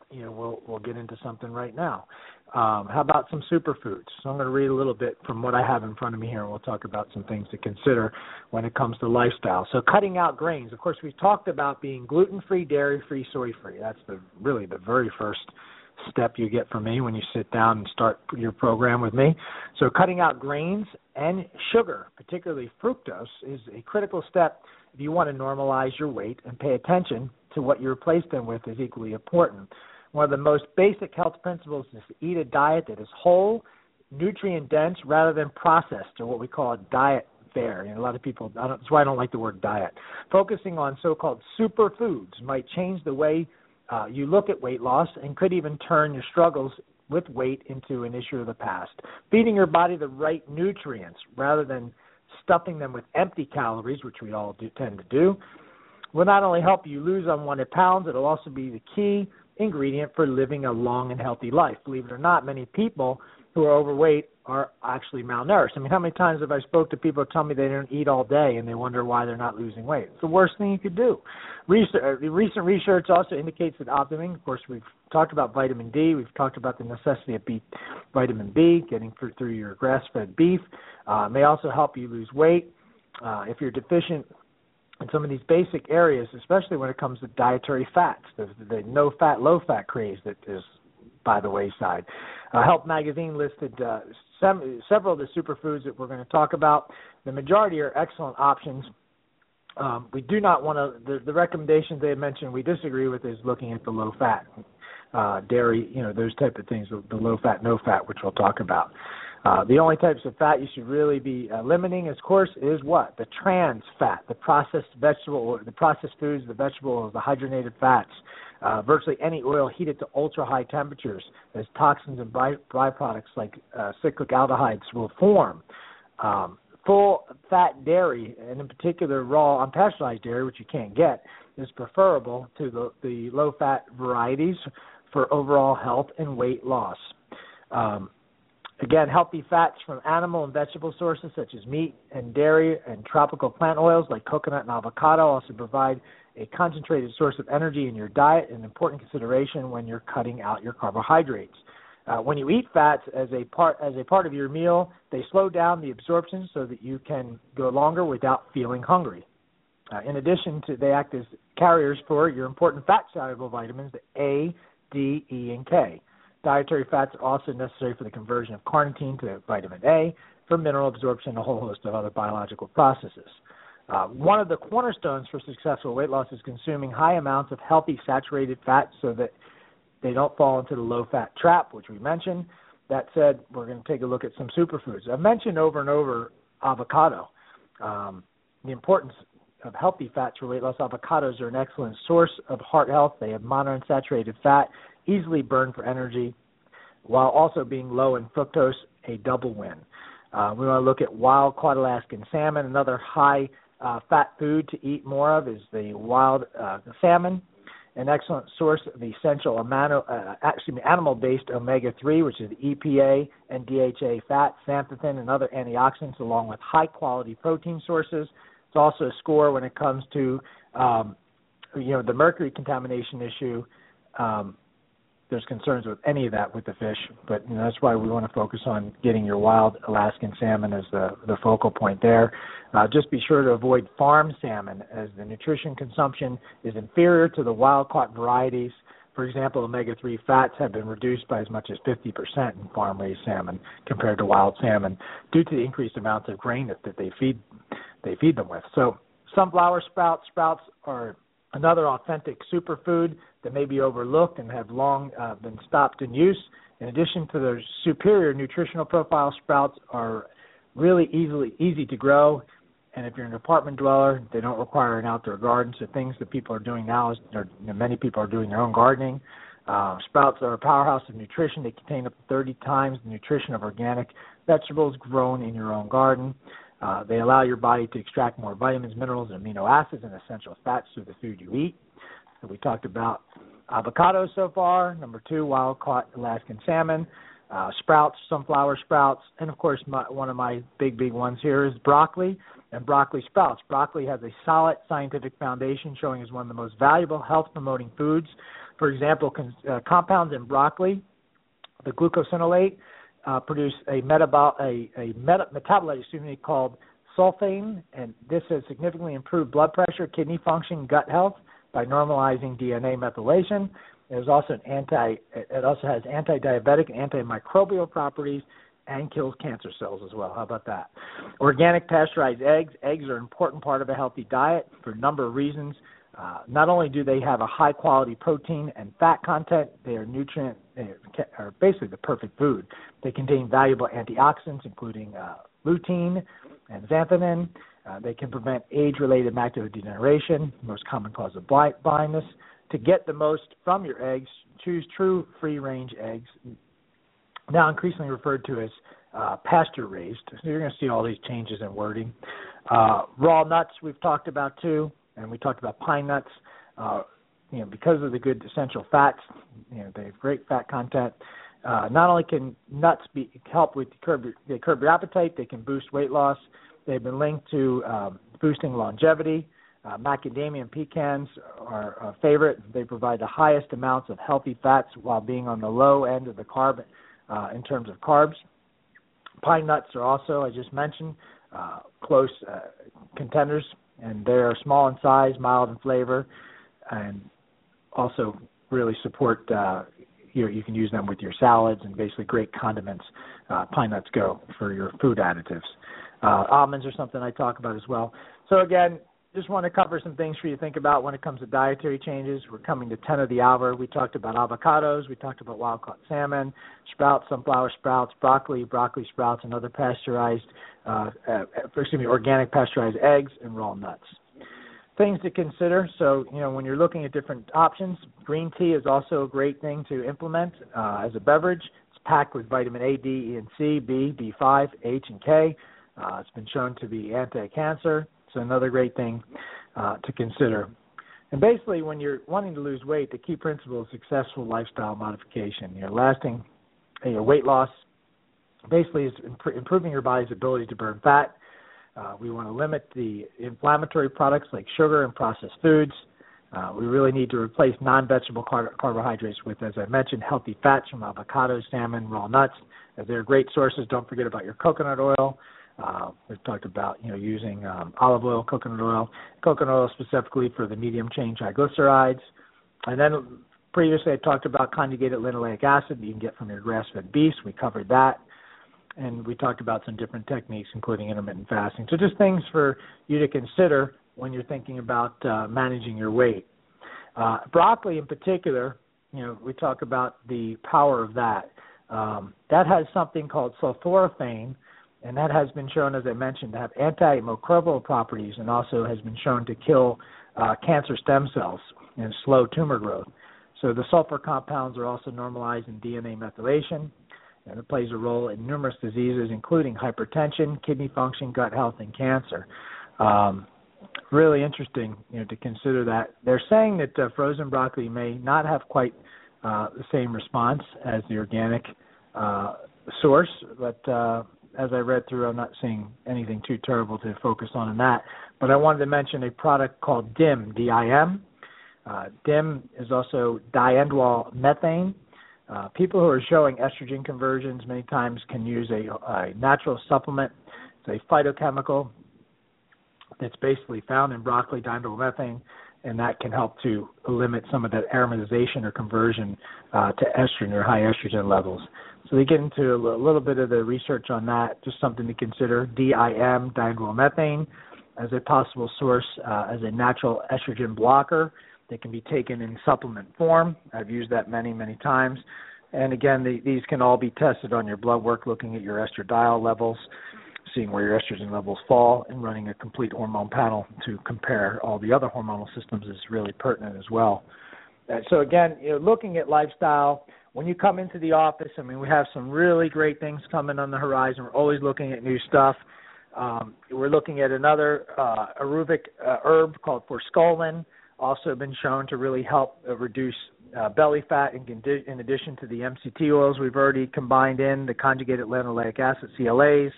you know, we'll we'll get into something right now. Um, how about some superfoods? So I'm going to read a little bit from what I have in front of me here, and we'll talk about some things to consider when it comes to lifestyle. So cutting out grains. Of course, we've talked about being gluten-free, dairy-free, soy-free. That's the really the very first step you get from me when you sit down and start your program with me. So cutting out grains and sugar, particularly fructose, is a critical step if you want to normalize your weight and pay attention to what you replace them with is equally important. One of the most basic health principles is to eat a diet that is whole, nutrient dense, rather than processed, or what we call a diet fare. Know, a lot of people, I don't, that's why I don't like the word diet. Focusing on so-called superfoods might change the way uh, you look at weight loss and could even turn your struggles with weight into an issue of the past. Feeding your body the right nutrients rather than stuffing them with empty calories, which we all do, tend to do, will not only help you lose unwanted pounds, it'll also be the key ingredient for living a long and healthy life. Believe it or not, many people who are overweight are actually malnourished. I mean, how many times have I spoke to people who tell me they don't eat all day and they wonder why they're not losing weight? It's the worst thing you could do. Uh, recent research also indicates that optimum, of course, we've talked about vitamin D, we've talked about the necessity of B, vitamin B, getting through, through your grass-fed beef, uh, may also help you lose weight. Uh, if you're deficient in some of these basic areas, especially when it comes to dietary fats, the, the no fat, low fat craze that is by the wayside. Uh, Health Magazine listed uh, some, several of the superfoods that we're going to talk about. The majority are excellent options. Um, we do not want to. The, the recommendations they mentioned we disagree with is looking at the low fat, uh, dairy, you know, those type of things, the low fat, no fat, which we'll talk about. Uh, the only types of fat you should really be uh, limiting, of course, is what the trans fat, the processed vegetable, the processed foods, the vegetables, the hydrogenated fats. Uh, virtually any oil heated to ultra high temperatures, as toxins and by, byproducts like uh, cyclic aldehydes will form. Um, full fat dairy, and in particular raw unpasteurized dairy, which you can't get, is preferable to the, the low fat varieties for overall health and weight loss. Um, Again, healthy fats from animal and vegetable sources such as meat and dairy and tropical plant oils like coconut and avocado also provide a concentrated source of energy in your diet, an important consideration when you're cutting out your carbohydrates. Uh, when you eat fats as a part as a part of your meal, they slow down the absorption so that you can go longer without feeling hungry. Uh, in addition to, they act as carriers for your important fat soluble vitamins, A, D, E, and K. Dietary fats are also necessary for the conversion of carnitine to vitamin A, for mineral absorption, and a whole host of other biological processes. Uh, one of the cornerstones for successful weight loss is consuming high amounts of healthy saturated fats so that they don't fall into the low fat trap, which we mentioned. That said, we're going to take a look at some superfoods. I've mentioned over and over avocado. Um, the importance of healthy fats for weight loss. Avocados are an excellent source of heart health. They have monounsaturated fat, easily burned for energy, while also being low in fructose, a double win. Uh, we want to look at wild caught Alaskan salmon. Another high uh, fat food to eat more of is the wild uh, salmon, an excellent source of essential amino, uh, actually animal-based omega-3, which is EPA and DHA fat, xanthan, and other antioxidants, along with high-quality protein sources. It's also a score when it comes to um, you know the mercury contamination issue. Um, there's concerns with any of that with the fish, but you know, that's why we want to focus on getting your wild Alaskan salmon as the the focal point there. Uh, just be sure to avoid farm salmon as the nutrition consumption is inferior to the wild caught varieties. For example, omega 3 fats have been reduced by as much as 50% in farm raised salmon compared to wild salmon due to the increased amounts of grain that, that they feed they feed them with. So sunflower sprouts sprouts are another authentic superfood that may be overlooked and have long uh, been stopped in use. In addition to their superior nutritional profile, sprouts are really easily easy to grow. And if you're an apartment dweller, they don't require an outdoor garden. So things that people are doing now is, or many people are doing their own gardening. Uh, sprouts are a powerhouse of nutrition. They contain up to 30 times the nutrition of organic vegetables grown in your own garden. Uh, they allow your body to extract more vitamins, minerals, and amino acids and essential fats through the food you eat. So we talked about avocados so far. Number two, wild caught Alaskan salmon. Uh, sprouts, sunflower sprouts, and of course, my, one of my big, big ones here is broccoli and broccoli sprouts. Broccoli has a solid scientific foundation, showing as one of the most valuable health-promoting foods. For example, con- uh, compounds in broccoli, the glucosinolate, uh, produce a, metabol- a, a meta- metabolite, excuse me, called sulfame, and this has significantly improved blood pressure, kidney function, gut health by normalizing DNA methylation. There's also an anti. It also has anti-diabetic, antimicrobial properties, and kills cancer cells as well. How about that? Organic pasteurized eggs. Eggs are an important part of a healthy diet for a number of reasons. Uh, not only do they have a high quality protein and fat content, they are nutrient, they are basically the perfect food. They contain valuable antioxidants, including uh, lutein and xanthan. Uh, they can prevent age-related macular degeneration, the most common cause of blindness. To get the most from your eggs, choose true free-range eggs, now increasingly referred to as uh, pasture-raised. So you're going to see all these changes in wording. Uh, raw nuts we've talked about too, and we talked about pine nuts. Uh, you know, because of the good essential fats, you know, they have great fat content. Uh, not only can nuts be help with curb they curb your appetite, they can boost weight loss. They've been linked to um, boosting longevity. Uh, macadamia and pecans are a favorite. They provide the highest amounts of healthy fats while being on the low end of the carb uh, in terms of carbs. Pine nuts are also, I just mentioned, uh, close uh, contenders, and they are small in size, mild in flavor, and also really support. Uh, you, you can use them with your salads and basically great condiments. Uh, pine nuts go for your food additives. Uh, almonds are something I talk about as well. So again, just want to cover some things for you to think about when it comes to dietary changes. We're coming to 10 of the hour. We talked about avocados, we talked about wild caught salmon, sprouts, sunflower sprouts, broccoli, broccoli sprouts, and other pasteurized, uh, uh, excuse me, organic pasteurized eggs and raw nuts. Things to consider. So, you know, when you're looking at different options, green tea is also a great thing to implement uh, as a beverage. It's packed with vitamin A, D, E, and C, B, B5, H, and K. Uh, it's been shown to be anti-cancer. It's another great thing uh, to consider. And basically, when you're wanting to lose weight, the key principle is successful lifestyle modification. Your lasting your weight loss basically is imp- improving your body's ability to burn fat. Uh, we want to limit the inflammatory products like sugar and processed foods. Uh, we really need to replace non-vegetable car- carbohydrates with, as I mentioned, healthy fats from avocados, salmon, raw nuts, as they're great sources. Don't forget about your coconut oil. Uh, we've talked about you know using um, olive oil, coconut oil, coconut oil specifically for the medium chain triglycerides, and then previously I talked about conjugated linoleic acid you can get from your grass-fed beef. We covered that, and we talked about some different techniques, including intermittent fasting. So just things for you to consider when you're thinking about uh, managing your weight. Uh, broccoli, in particular, you know, we talk about the power of that. Um, that has something called sulforaphane, and that has been shown, as I mentioned, to have antimicrobial properties, and also has been shown to kill uh, cancer stem cells and slow tumor growth. So the sulfur compounds are also normalized in DNA methylation, and it plays a role in numerous diseases, including hypertension, kidney function, gut health, and cancer. Um, really interesting, you know, to consider that. They're saying that uh, frozen broccoli may not have quite uh, the same response as the organic uh, source, but uh, as I read through, I'm not seeing anything too terrible to focus on in that. But I wanted to mention a product called DIM, D-I-M. Uh, DIM is also diindole methane. Uh, people who are showing estrogen conversions many times can use a, a natural supplement. It's a phytochemical that's basically found in broccoli, diindole and that can help to limit some of that aromatization or conversion uh, to estrogen or high estrogen levels. So they get into a little bit of the research on that, just something to consider. DIM, diindole as a possible source uh, as a natural estrogen blocker that can be taken in supplement form. I've used that many, many times. And again, the, these can all be tested on your blood work, looking at your estradiol levels seeing where your estrogen levels fall and running a complete hormone panel to compare all the other hormonal systems is really pertinent as well. Uh, so again, you know, looking at lifestyle, when you come into the office, I mean, we have some really great things coming on the horizon. We're always looking at new stuff. Um, we're looking at another uh, Ayurvedic uh, herb called forskolin, also been shown to really help uh, reduce uh, belly fat in, in addition to the MCT oils we've already combined in, the conjugated linoleic acid, CLAs,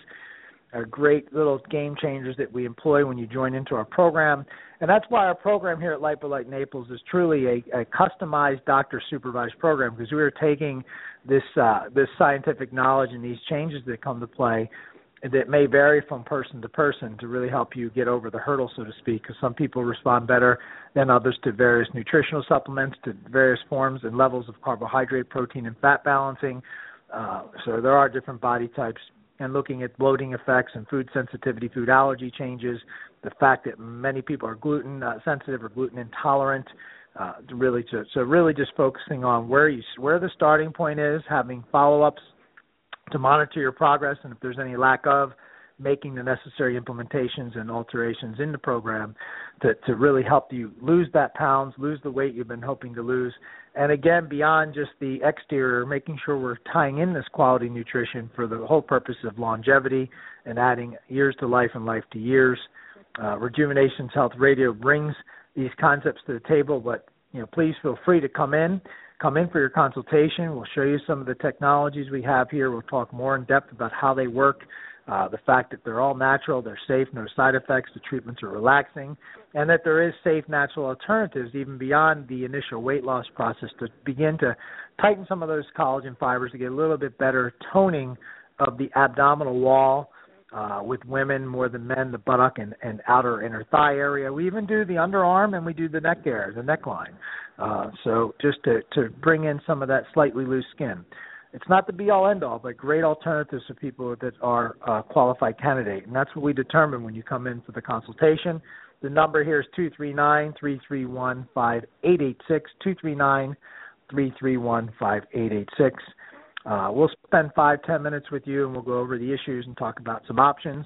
are great little game changers that we employ when you join into our program. And that's why our program here at Lipolight Naples is truly a, a customized doctor supervised program because we are taking this uh, this scientific knowledge and these changes that come to play that may vary from person to person to really help you get over the hurdle, so to speak. Because some people respond better than others to various nutritional supplements, to various forms and levels of carbohydrate, protein, and fat balancing. Uh, so there are different body types and looking at bloating effects and food sensitivity, food allergy changes, the fact that many people are gluten uh, sensitive or gluten intolerant. Uh, really, to, so really just focusing on where you where the starting point is, having follow-ups to monitor your progress, and if there's any lack of, making the necessary implementations and alterations in the program to, to really help you lose that pounds, lose the weight you've been hoping to lose. And again, beyond just the exterior, making sure we're tying in this quality nutrition for the whole purpose of longevity and adding years to life and life to years. Uh, Rejuvenations Health Radio brings these concepts to the table, but you know, please feel free to come in. Come in for your consultation. We'll show you some of the technologies we have here. We'll talk more in depth about how they work uh, the fact that they're all natural, they're safe, no side effects, the treatments are relaxing, and that there is safe natural alternatives even beyond the initial weight loss process to begin to tighten some of those collagen fibers to get a little bit better toning of the abdominal wall. Uh, with women more than men, the buttock and, and outer inner thigh area. We even do the underarm and we do the neck area, the neckline. Uh, so just to, to bring in some of that slightly loose skin it's not the be all end all, but great alternatives for people that are uh, qualified candidate, and that's what we determine when you come in for the consultation. The number here is two three nine three three one five eight eight six two three nine three three one five eight eight six. Uh, we'll spend five ten minutes with you, and we'll go over the issues and talk about some options,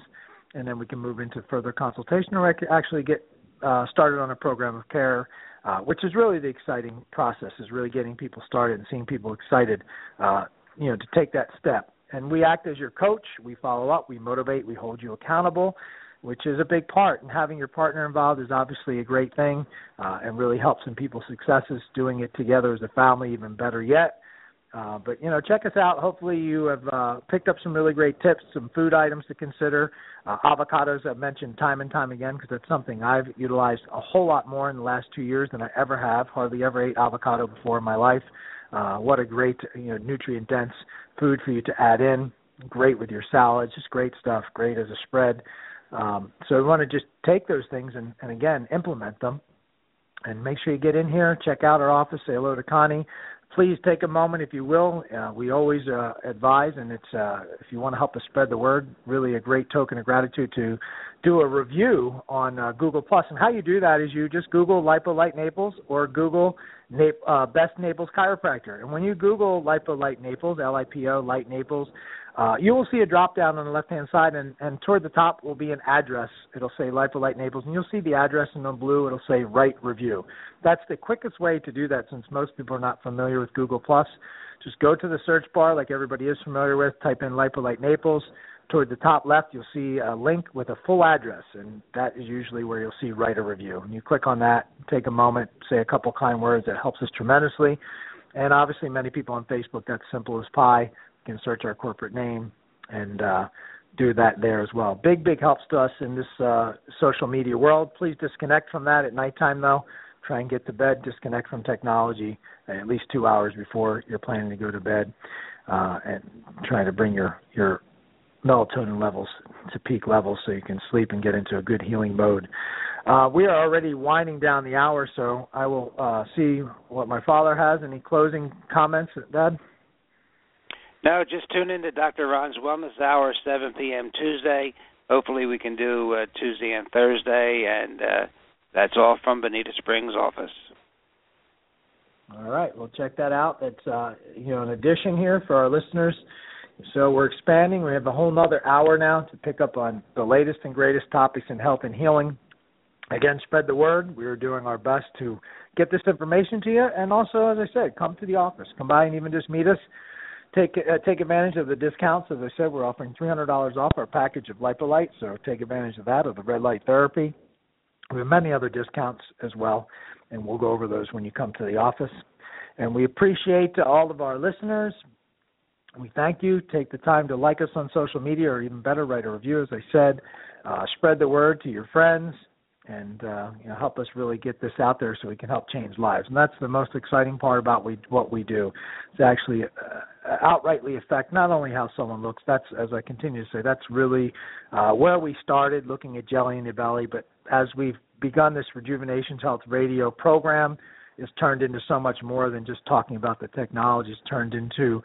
and then we can move into further consultation or actually get uh, started on a program of care uh, which is really the exciting process is really getting people started and seeing people excited uh, you know to take that step. And we act as your coach we follow up we motivate we hold you accountable which is a big part. And having your partner involved is obviously a great thing uh, and really helps in people's successes doing it together as a family even better yet uh, but you know check us out hopefully you have uh, picked up some really great tips some food items to consider uh, avocados i've mentioned time and time again because it's something i've utilized a whole lot more in the last two years than i ever have hardly ever ate avocado before in my life uh, what a great, you know, nutrient dense food for you to add in. great with your salads, just great stuff, great as a spread. Um, so we want to just take those things and, and again implement them. And make sure you get in here, check out our office, say hello to Connie. Please take a moment, if you will. Uh, we always uh, advise, and it's uh, if you want to help us spread the word, really a great token of gratitude to do a review on uh, Google Plus. And how you do that is you just Google Lipo Lipolight Naples or Google uh, Best Naples Chiropractor. And when you Google Lipo Lipolight Naples, L-I-P-O, Light Naples, uh, you will see a drop down on the left hand side, and, and toward the top will be an address. It'll say Lipolight Naples, and you'll see the address in the blue. It'll say Write Review. That's the quickest way to do that since most people are not familiar with Google Plus. Just go to the search bar, like everybody is familiar with, type in Lipolight Naples. Toward the top left, you'll see a link with a full address, and that is usually where you'll see Write a Review. And you click on that, take a moment, say a couple kind words. That helps us tremendously. And obviously, many people on Facebook, that's simple as pie can search our corporate name and uh, do that there as well. Big, big helps to us in this uh, social media world. Please disconnect from that at nighttime, though. Try and get to bed. Disconnect from technology at least two hours before you're planning to go to bed, uh, and try to bring your your melatonin levels to peak levels so you can sleep and get into a good healing mode. Uh, we are already winding down the hour, so I will uh, see what my father has. Any closing comments, Dad? No, just tune in to Dr. Ron's Wellness Hour, 7 p.m. Tuesday. Hopefully, we can do uh, Tuesday and Thursday, and uh, that's all from Bonita Springs office. All right, we'll check that out. That's uh, you know an addition here for our listeners. So we're expanding. We have a whole nother hour now to pick up on the latest and greatest topics in health and healing. Again, spread the word. We are doing our best to get this information to you, and also, as I said, come to the office. Come by and even just meet us take uh, take advantage of the discounts. As I said, we're offering three hundred dollars off our package of Lipolight, so take advantage of that of the red light therapy. We have many other discounts as well, and we'll go over those when you come to the office. And we appreciate all of our listeners. We thank you. Take the time to like us on social media, or even better, write a review. As I said, uh, spread the word to your friends and uh, you know, help us really get this out there so we can help change lives. And that's the most exciting part about we, what we do. To actually uh, outrightly affect not only how someone looks. That's as I continue to say. That's really uh, where we started, looking at jelly in the belly. But as we've begun this Rejuvenations Health Radio program, is turned into so much more than just talking about the technology. It's turned into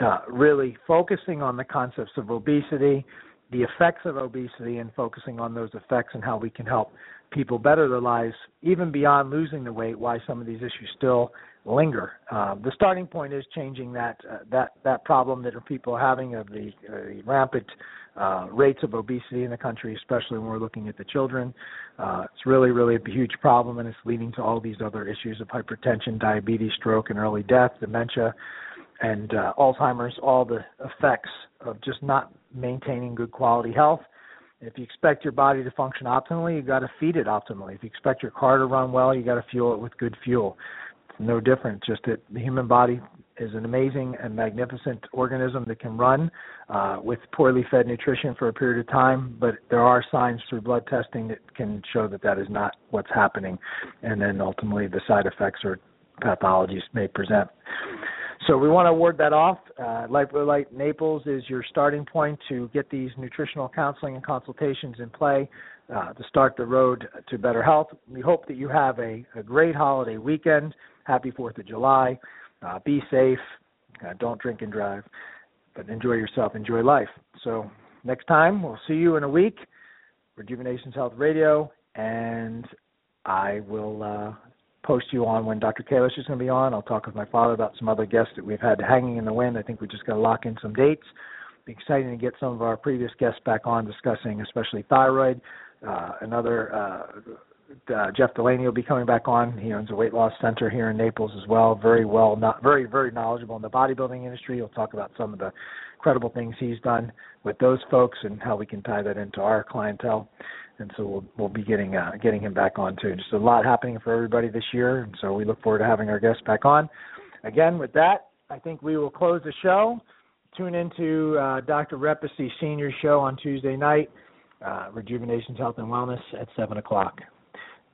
uh, really focusing on the concepts of obesity, the effects of obesity, and focusing on those effects and how we can help people better their lives, even beyond losing the weight, why some of these issues still linger. Uh, the starting point is changing that uh, that that problem that people are having of the, uh, the rampant uh, rates of obesity in the country, especially when we're looking at the children. Uh, it's really, really a huge problem, and it's leading to all these other issues of hypertension, diabetes, stroke, and early death, dementia, and uh, Alzheimer's. All the effects of just not maintaining good quality health if you expect your body to function optimally, you got to feed it optimally. If you expect your car to run well, you got to fuel it with good fuel. It's no different. Just that the human body is an amazing and magnificent organism that can run uh, with poorly fed nutrition for a period of time, but there are signs through blood testing that can show that that is not what's happening, and then ultimately the side effects or pathologies may present. So we want to ward that off. Uh, Light Naples is your starting point to get these nutritional counseling and consultations in play uh, to start the road to better health. We hope that you have a, a great holiday weekend. Happy 4th of July. Uh, be safe. Uh, don't drink and drive, but enjoy yourself. Enjoy life. So next time, we'll see you in a week. Rejuvenations Health Radio, and I will uh, post you on when Dr. Kalish is going to be on. I'll talk with my father about some other guests that we've had hanging in the wind. I think we just got to lock in some dates. Be exciting to get some of our previous guests back on discussing, especially thyroid. Uh, another uh, uh, Jeff Delaney will be coming back on. He owns a weight loss center here in Naples as well. Very well, not very very knowledgeable in the bodybuilding industry. He'll talk about some of the incredible things he's done with those folks and how we can tie that into our clientele and so we'll we'll be getting uh, getting him back on too. Just a lot happening for everybody this year, and so we look forward to having our guests back on. Again, with that, I think we will close the show. Tune into uh, Dr. Repacy Senior Show on Tuesday night, uh, Rejuvenations Health and Wellness at seven o'clock.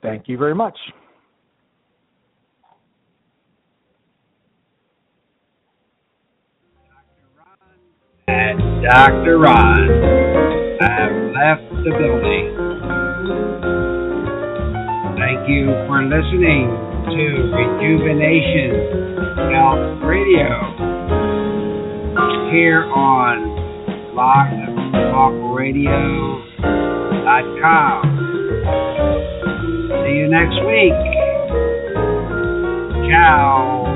Thank you very much. And Dr. Ron I've left the building. Thank you for listening to Rejuvenation Health Radio here on blogtalkradio.com. You next week. Ciao.